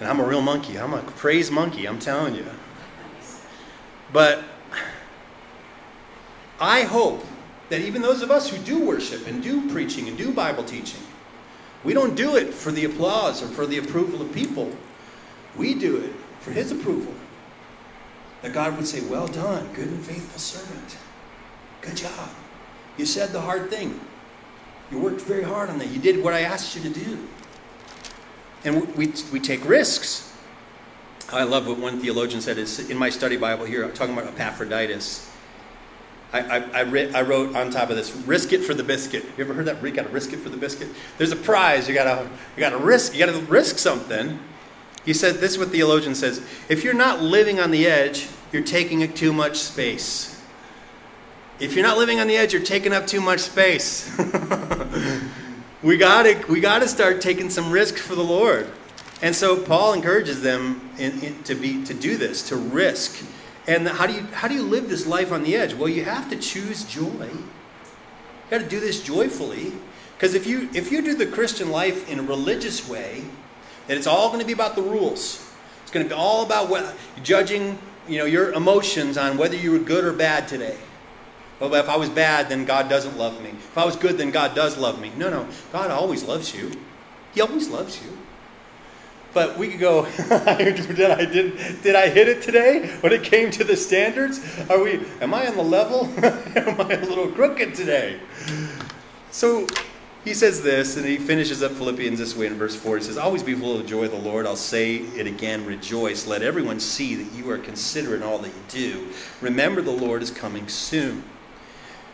And I'm a real monkey. I'm a praise monkey, I'm telling you. But I hope that even those of us who do worship and do preaching and do Bible teaching, we don't do it for the applause or for the approval of people. We do it for His approval. That God would say, Well done, good and faithful servant. Good job. You said the hard thing. You worked very hard on that. You did what I asked you to do. And we, we take risks. I love what one theologian said is in my study Bible here, I'm talking about Epaphroditus. I, I, I, I, wrote on top of this, risk it for the biscuit. You ever heard that? You got to risk it for the biscuit. There's a prize. You got to you got to risk. You got to risk something. He said this is what theologian says. If you're not living on the edge, you're taking up too much space. If you're not living on the edge, you're taking up too much space. we got to we got to start taking some risks for the Lord. And so Paul encourages them in, in, to be to do this, to risk. And how do you how do you live this life on the edge? Well, you have to choose joy. You got to do this joyfully, because if you if you do the Christian life in a religious way, then it's all going to be about the rules. It's going to be all about what judging, you know, your emotions on whether you were good or bad today. Well, if I was bad, then God doesn't love me. If I was good, then God does love me. No, no. God always loves you. He always loves you. But we could go, did I did, did I hit it today when it came to the standards? Are we am I on the level? am I a little crooked today? So he says this, and he finishes up Philippians this way in verse 4. He says, Always be full of joy of the Lord. I'll say it again, rejoice. Let everyone see that you are considerate in all that you do. Remember the Lord is coming soon.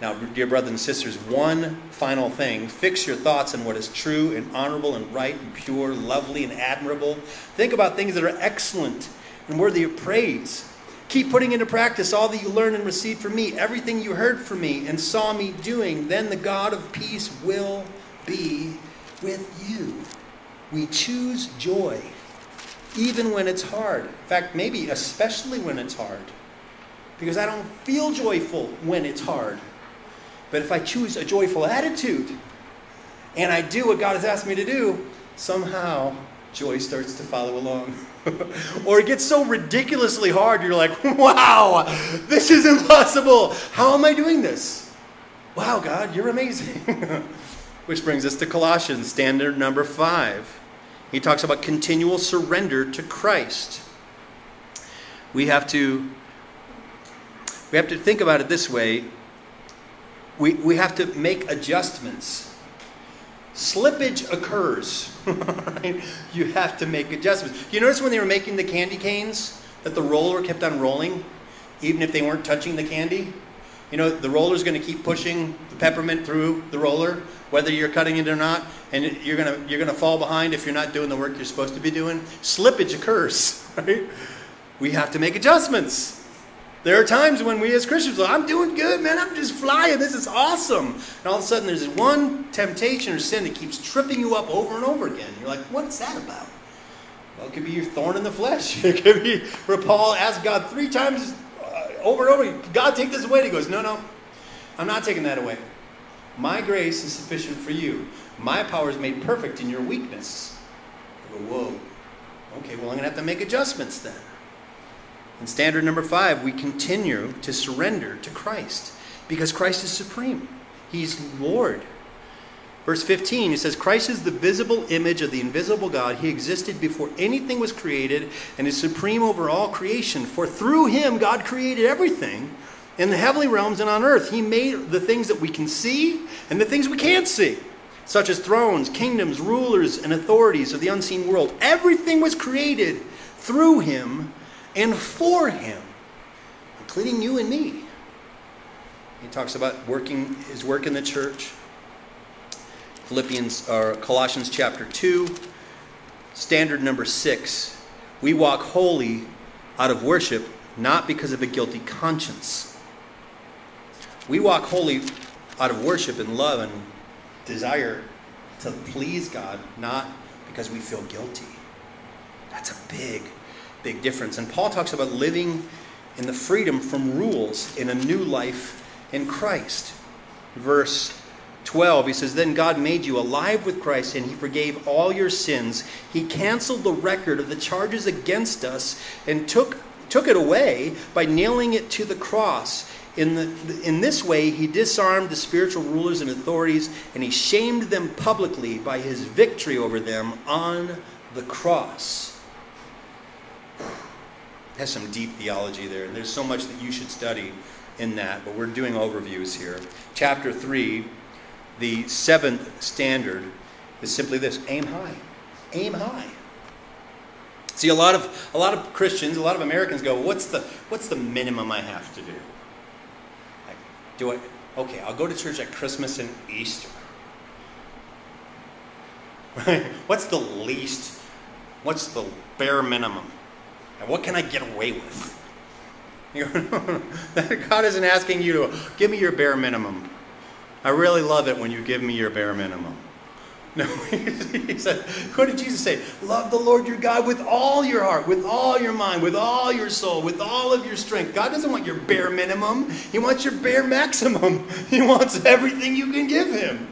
Now, dear brothers and sisters, one final thing. Fix your thoughts on what is true and honorable and right and pure, lovely and admirable. Think about things that are excellent and worthy of praise. Keep putting into practice all that you learned and received from me, everything you heard from me and saw me doing. Then the God of peace will be with you. We choose joy, even when it's hard. In fact, maybe especially when it's hard. Because I don't feel joyful when it's hard. But if I choose a joyful attitude and I do what God has asked me to do, somehow joy starts to follow along. or it gets so ridiculously hard, you're like, wow, this is impossible. How am I doing this? Wow, God, you're amazing. Which brings us to Colossians, standard number five. He talks about continual surrender to Christ. We have to we have to think about it this way we, we have to make adjustments. Slippage occurs, right? You have to make adjustments. You notice when they were making the candy canes that the roller kept on rolling, even if they weren't touching the candy? You know, the roller's going to keep pushing the peppermint through the roller, whether you're cutting it or not, and you're going to you're going to fall behind if you're not doing the work you're supposed to be doing. Slippage occurs, right? We have to make adjustments. There are times when we as Christians, are, I'm doing good, man. I'm just flying. This is awesome. And all of a sudden, there's one temptation or sin that keeps tripping you up over and over again. You're like, what's that about? Well, it could be your thorn in the flesh. It could be where Paul asked God three times uh, over and over, God, take this away. And he goes, no, no, I'm not taking that away. My grace is sufficient for you. My power is made perfect in your weakness. I go, whoa. Okay, well, I'm going to have to make adjustments then. And standard number five, we continue to surrender to Christ because Christ is supreme. He's Lord. Verse 15, it says, Christ is the visible image of the invisible God. He existed before anything was created and is supreme over all creation. For through him, God created everything in the heavenly realms and on earth. He made the things that we can see and the things we can't see, such as thrones, kingdoms, rulers, and authorities of the unseen world. Everything was created through him and for him, including you and me. He talks about working his work in the church. Philippians or Colossians chapter 2, standard number 6. We walk holy out of worship not because of a guilty conscience. We walk holy out of worship and love and desire to please God, not because we feel guilty. That's a big, big difference. And Paul talks about living in the freedom from rules in a new life in Christ. Verse 12, he says, Then God made you alive with Christ, and he forgave all your sins. He canceled the record of the charges against us and took, took it away by nailing it to the cross. In, the, in this way, he disarmed the spiritual rulers and authorities, and he shamed them publicly by his victory over them on the cross. Has some deep theology there, and there's so much that you should study in that, but we're doing overviews here. Chapter 3, the seventh standard is simply this aim high. Aim high. See, a lot of a lot of Christians, a lot of Americans go, "What's the what's the minimum I have to do?" Like, do I? Okay, I'll go to church at Christmas and Easter. Right? What's the least? What's the bare minimum? And what can I get away with? God isn't asking you to give me your bare minimum. I really love it when you give me your bare minimum. No, he said, what did Jesus say? Love the Lord your God with all your heart, with all your mind, with all your soul, with all of your strength. God doesn't want your bare minimum, He wants your bare maximum. He wants everything you can give Him.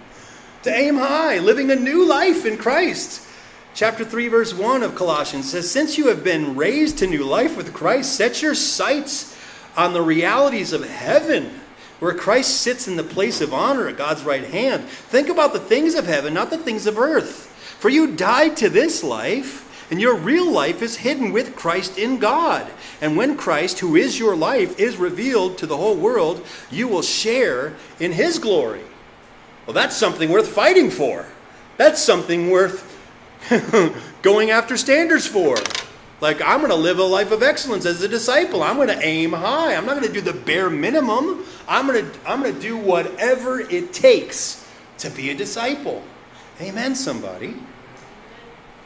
To aim high, living a new life in Christ. Chapter 3, verse 1 of Colossians says, Since you have been raised to new life with Christ, set your sights on the realities of heaven where Christ sits in the place of honor at God's right hand. Think about the things of heaven, not the things of earth. For you died to this life, and your real life is hidden with Christ in God. And when Christ, who is your life, is revealed to the whole world, you will share in his glory. Well, that's something worth fighting for. That's something worth going after standards for. Like, I'm going to live a life of excellence as a disciple. I'm going to aim high. I'm not going to do the bare minimum. I'm going to, I'm going to do whatever it takes to be a disciple. Amen, somebody.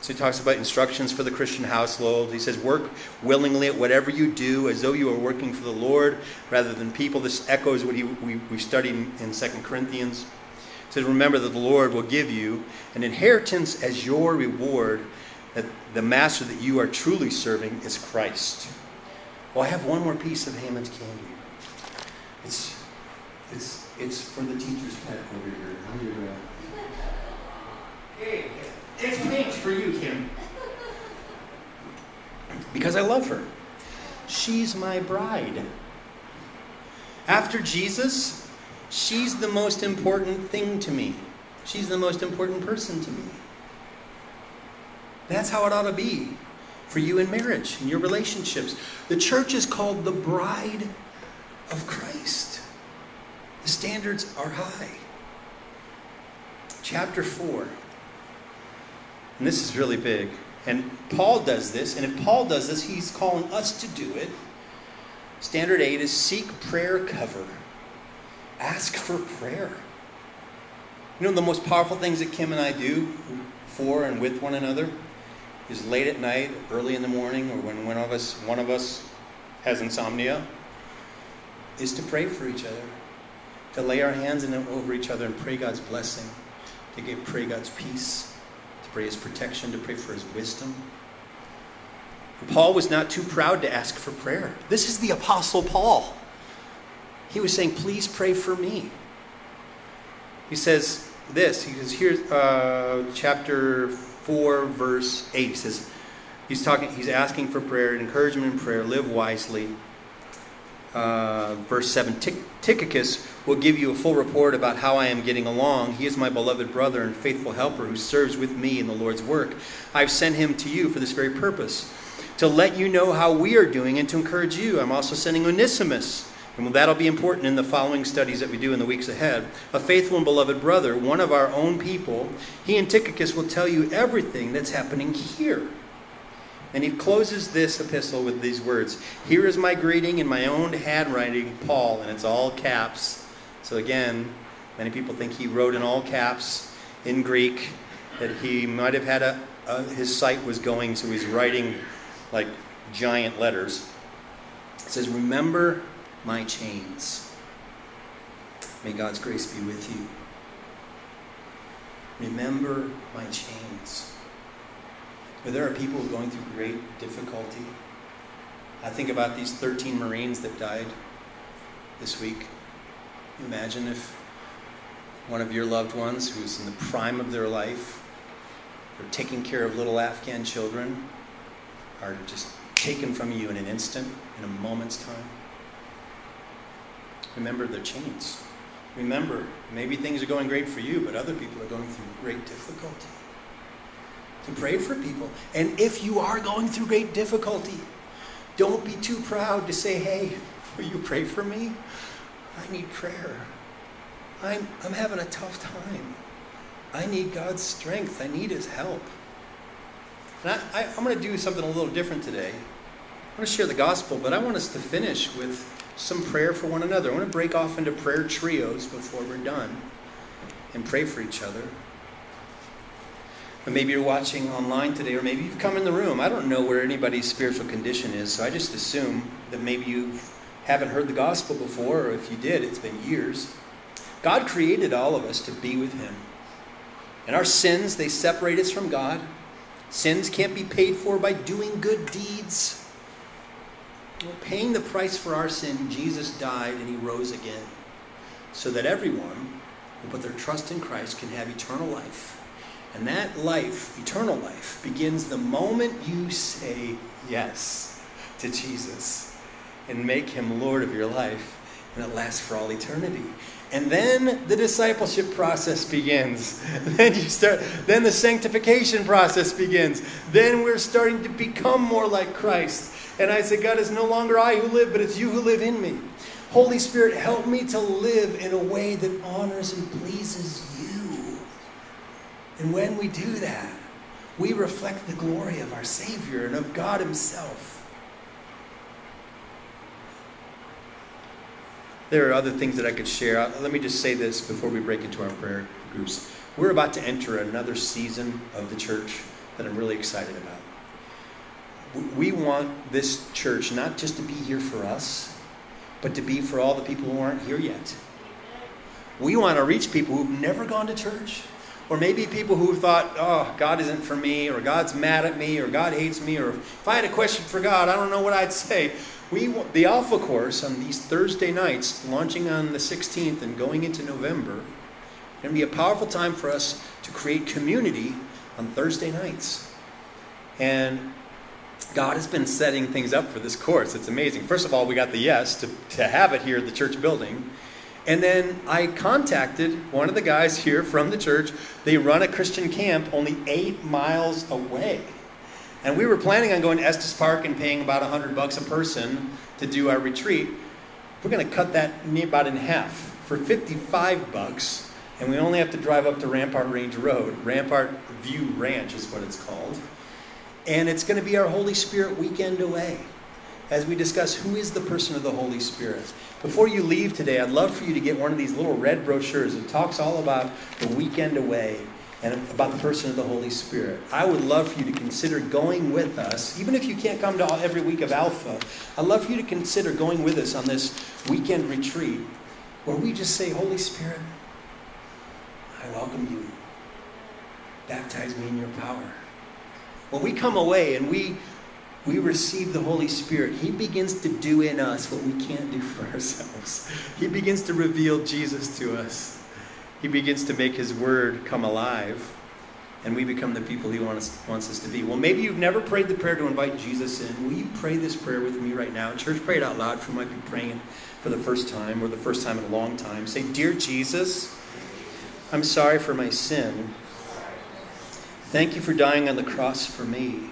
So he talks about instructions for the Christian household. He says, Work willingly at whatever you do as though you are working for the Lord rather than people. This echoes what he, we, we studied in 2 Corinthians. Says, Remember that the Lord will give you an inheritance as your reward that the master that you are truly serving is Christ. Well, I have one more piece of Hammond's candy. It's it's it's for the teacher's pet over here. Hey, it's pink for you, Kim. Because I love her. She's my bride. After Jesus, she's the most important thing to me. She's the most important person to me. That's how it ought to be for you in marriage, in your relationships. The church is called the bride of Christ. The standards are high. Chapter 4. And this is really big. And Paul does this, and if Paul does this, he's calling us to do it. Standard 8 is seek prayer cover. Ask for prayer. You know the most powerful things that Kim and I do for and with one another? is late at night, early in the morning, or when one of us one of us has insomnia, is to pray for each other, to lay our hands in, over each other and pray God's blessing, to get, pray God's peace, to pray His protection, to pray for His wisdom. Paul was not too proud to ask for prayer. This is the Apostle Paul. He was saying, "Please pray for me." He says this. He says here, uh, chapter 4, verse 8 says, He's talking. He's asking for prayer, and encouragement in prayer. Live wisely. Uh, verse seven. Tychicus will give you a full report about how I am getting along. He is my beloved brother and faithful helper who serves with me in the Lord's work. I've sent him to you for this very purpose, to let you know how we are doing and to encourage you. I'm also sending Onesimus. And that'll be important in the following studies that we do in the weeks ahead. A faithful and beloved brother, one of our own people, he and Tychicus will tell you everything that's happening here. And he closes this epistle with these words Here is my greeting in my own handwriting, Paul, and it's all caps. So again, many people think he wrote in all caps in Greek, that he might have had a, a his sight was going, so he's writing like giant letters. It says, Remember my chains. May God's grace be with you. Remember my chains. But there are people going through great difficulty. I think about these 13 Marines that died this week. Imagine if one of your loved ones who's in the prime of their life, they're taking care of little Afghan children, are just taken from you in an instant, in a moment's time. Remember their chains. Remember, maybe things are going great for you, but other people are going through great difficulty to pray for people. And if you are going through great difficulty, don't be too proud to say, hey, will you pray for me? I need prayer. I'm, I'm having a tough time. I need God's strength. I need His help. And I, I, I'm going to do something a little different today. I'm going to share the gospel, but I want us to finish with some prayer for one another. I want to break off into prayer trios before we're done and pray for each other. And maybe you're watching online today, or maybe you've come in the room. I don't know where anybody's spiritual condition is, so I just assume that maybe you haven't heard the gospel before, or if you did, it's been years. God created all of us to be with Him. And our sins, they separate us from God. Sins can't be paid for by doing good deeds. Paying the price for our sin, Jesus died and He rose again, so that everyone who put their trust in Christ can have eternal life and that life, eternal life, begins the moment you say yes to Jesus and make him Lord of your life, and it lasts for all eternity. And then the discipleship process begins. Then you start then the sanctification process begins. Then we're starting to become more like Christ. And I say, God, it's no longer I who live, but it's you who live in me. Holy Spirit, help me to live in a way that honors and pleases you. and when we do that, we reflect the glory of our Savior and of God Himself. There are other things that I could share. Uh, let me just say this before we break into our prayer groups. We're about to enter another season of the church that I'm really excited about. We want this church not just to be here for us, but to be for all the people who aren't here yet. We want to reach people who've never gone to church or maybe people who thought, oh, God isn't for me, or God's mad at me, or God hates me, or if I had a question for God, I don't know what I'd say. We, the Alpha course on these Thursday nights, launching on the 16th and going into November, to be a powerful time for us to create community on Thursday nights. And God has been setting things up for this course. It's amazing. First of all, we got the yes to, to have it here at the church building. And then I contacted one of the guys here from the church. They run a Christian camp only eight miles away. And we were planning on going to Estes Park and paying about 100 bucks a person to do our retreat. We're going to cut that about in half for 55 bucks. And we only have to drive up to Rampart Range Road. Rampart View Ranch is what it's called. And it's going to be our Holy Spirit weekend away as we discuss who is the person of the Holy Spirit. Before you leave today, I'd love for you to get one of these little red brochures. It talks all about the weekend away and about the person of the Holy Spirit. I would love for you to consider going with us, even if you can't come to every week of Alpha. I'd love for you to consider going with us on this weekend retreat where we just say, Holy Spirit, I welcome you. Baptize me in your power. When we come away and we we receive the Holy Spirit, He begins to do in us what we can't do for ourselves. He begins to reveal Jesus to us. He begins to make His Word come alive. and we become the people He wants, wants us to be. Well, maybe you've never prayed the prayer to invite Jesus in. Will you pray this prayer with me right now? Church, pray it out loud if you might be praying for the first time or the first time in a long time. Say, Dear Jesus, I'm sorry for my sin. Thank you for dying on the cross for me.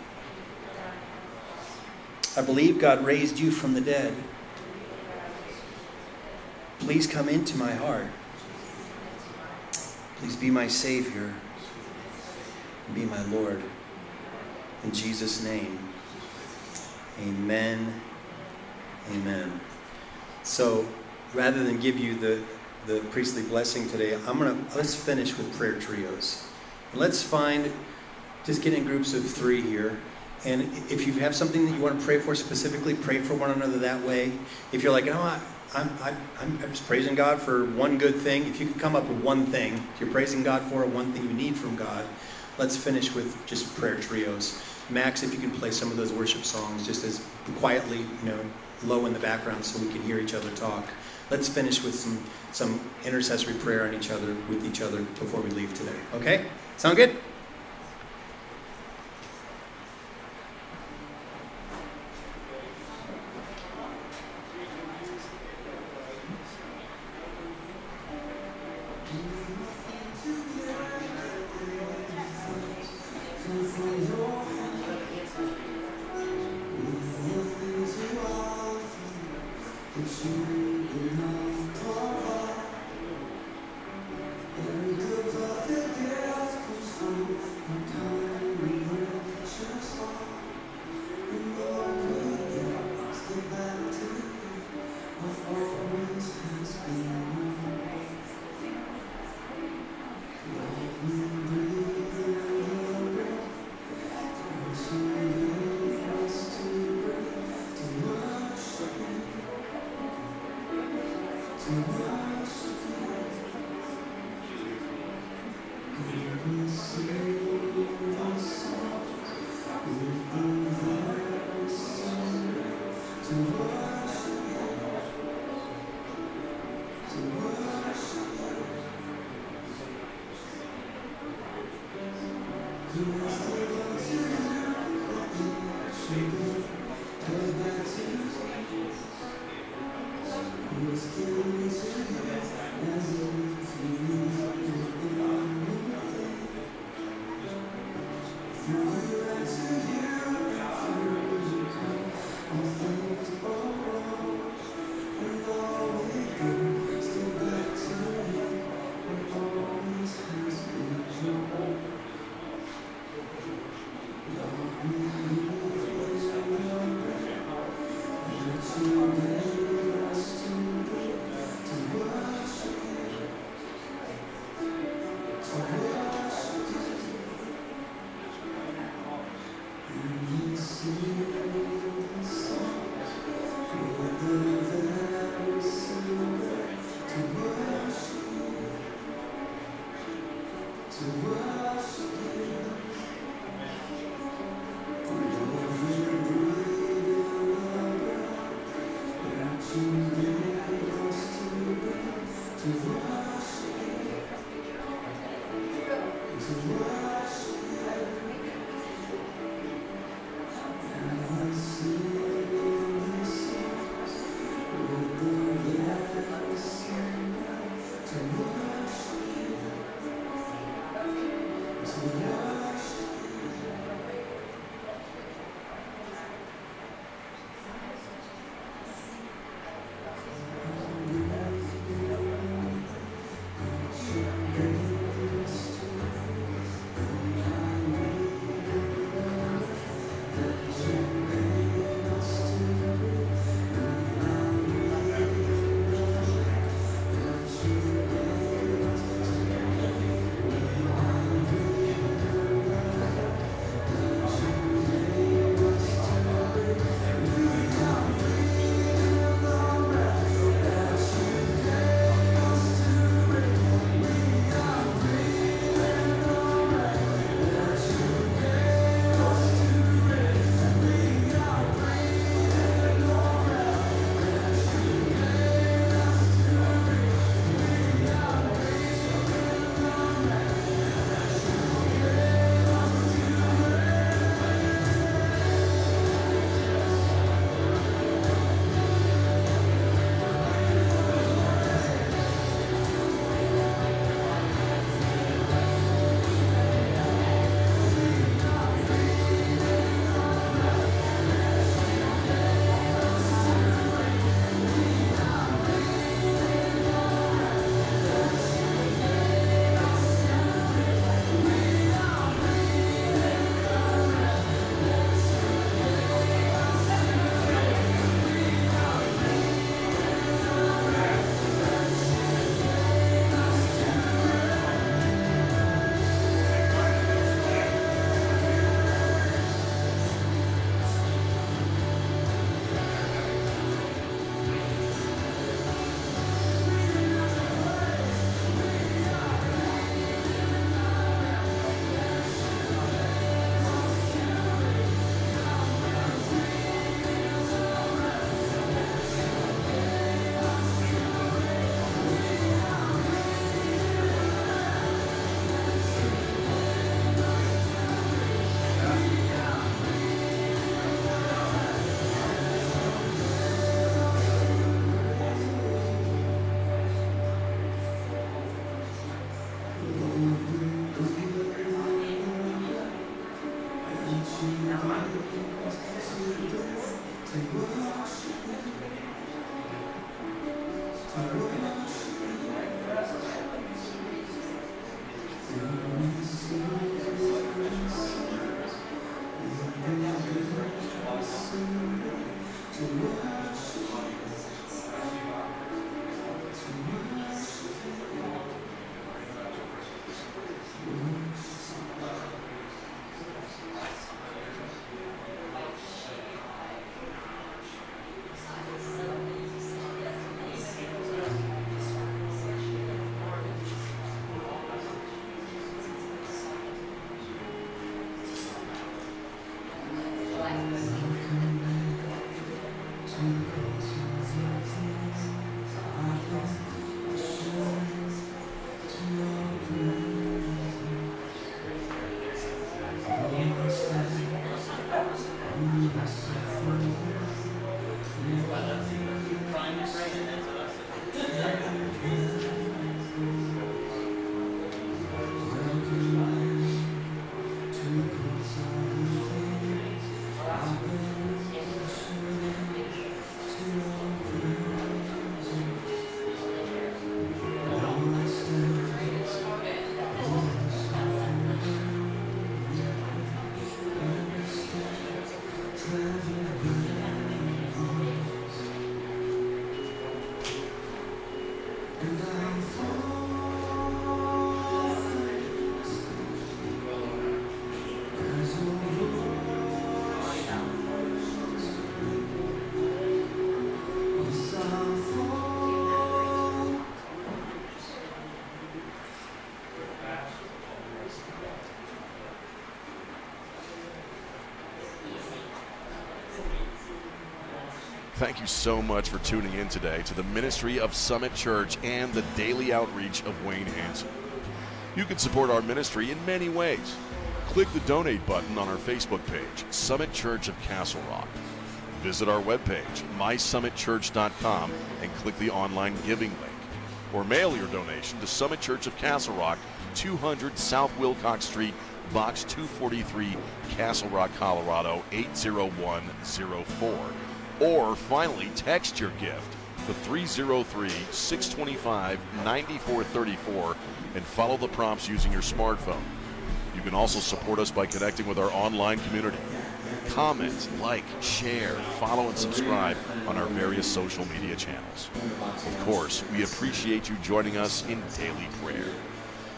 I believe God raised you from the dead. Please come into my heart. Please be my Savior be my Lord. In Jesus' name, amen. Amen. So rather than give you the, the priestly blessing today, I'm gonna let's finish with prayer trios. Let's find just get in groups of three here. And if you have something that you want to pray for specifically, pray for one another that way. If you're like, oh, I, I'm, I'm, I'm just praising God for one good thing. If you can come up with one thing, you're praising God for one thing you need from God, let's finish with just prayer trios. Max, if you can play some of those worship songs just as quietly, you know, low in the background so we can hear each other talk. Let's finish with some, some intercessory prayer on each other, with each other before we leave today. Okay? Sound good? Thank you so much for tuning in today to the ministry of Summit Church and the daily outreach of Wayne Hanson. You can support our ministry in many ways. Click the donate button on our Facebook page, Summit Church of Castle Rock. Visit our webpage, mysummitchurch.com, and click the online giving link. Or mail your donation to Summit Church of Castle Rock, 200 South Wilcox Street, Box 243, Castle Rock, Colorado 80104. Or finally, text your gift to 303 625 9434 and follow the prompts using your smartphone. You can also support us by connecting with our online community. Comment, like, share, follow, and subscribe on our various social media channels. Of course, we appreciate you joining us in daily prayer.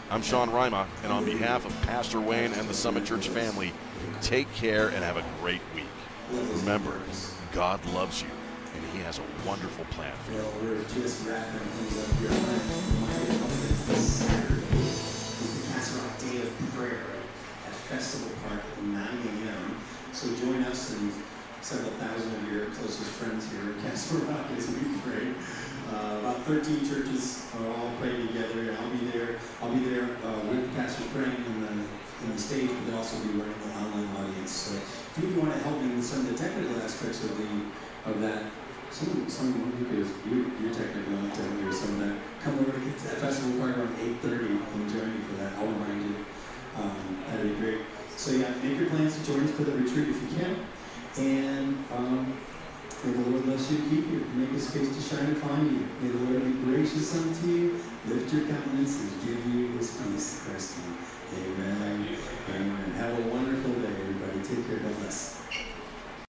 I'm Sean Rima, and on behalf of Pastor Wayne and the Summit Church family, take care and have a great week. Remember, God loves you, and He has a wonderful plan for you. Well, we're just wrapping things up here. This Saturday the Castle Rock Day of Prayer at Festival Park at 9 a.m. So join us and several thousand of your closest friends here at Castle Rock as we pray. Uh, about 13 churches are all praying together, and I'll be there. I'll be there uh, with the pastors praying in the, in the stage, but also be running the online audience. So if you want to help me with some of the technical aspects of the of that, some some because you could you're technical enough to hear some of that. Come over to the festival park around 8:30 and join me for that. I'll remind you. Um, that'd be great. So yeah, make your plans to join us for the retreat if you can, and. Um, May the Lord bless you keep you, make his face to shine upon you. May the Lord be gracious unto you, lift your countenance, and give you his peace, Christ Amen. Amen. Have a wonderful day, everybody. Take care. God bless.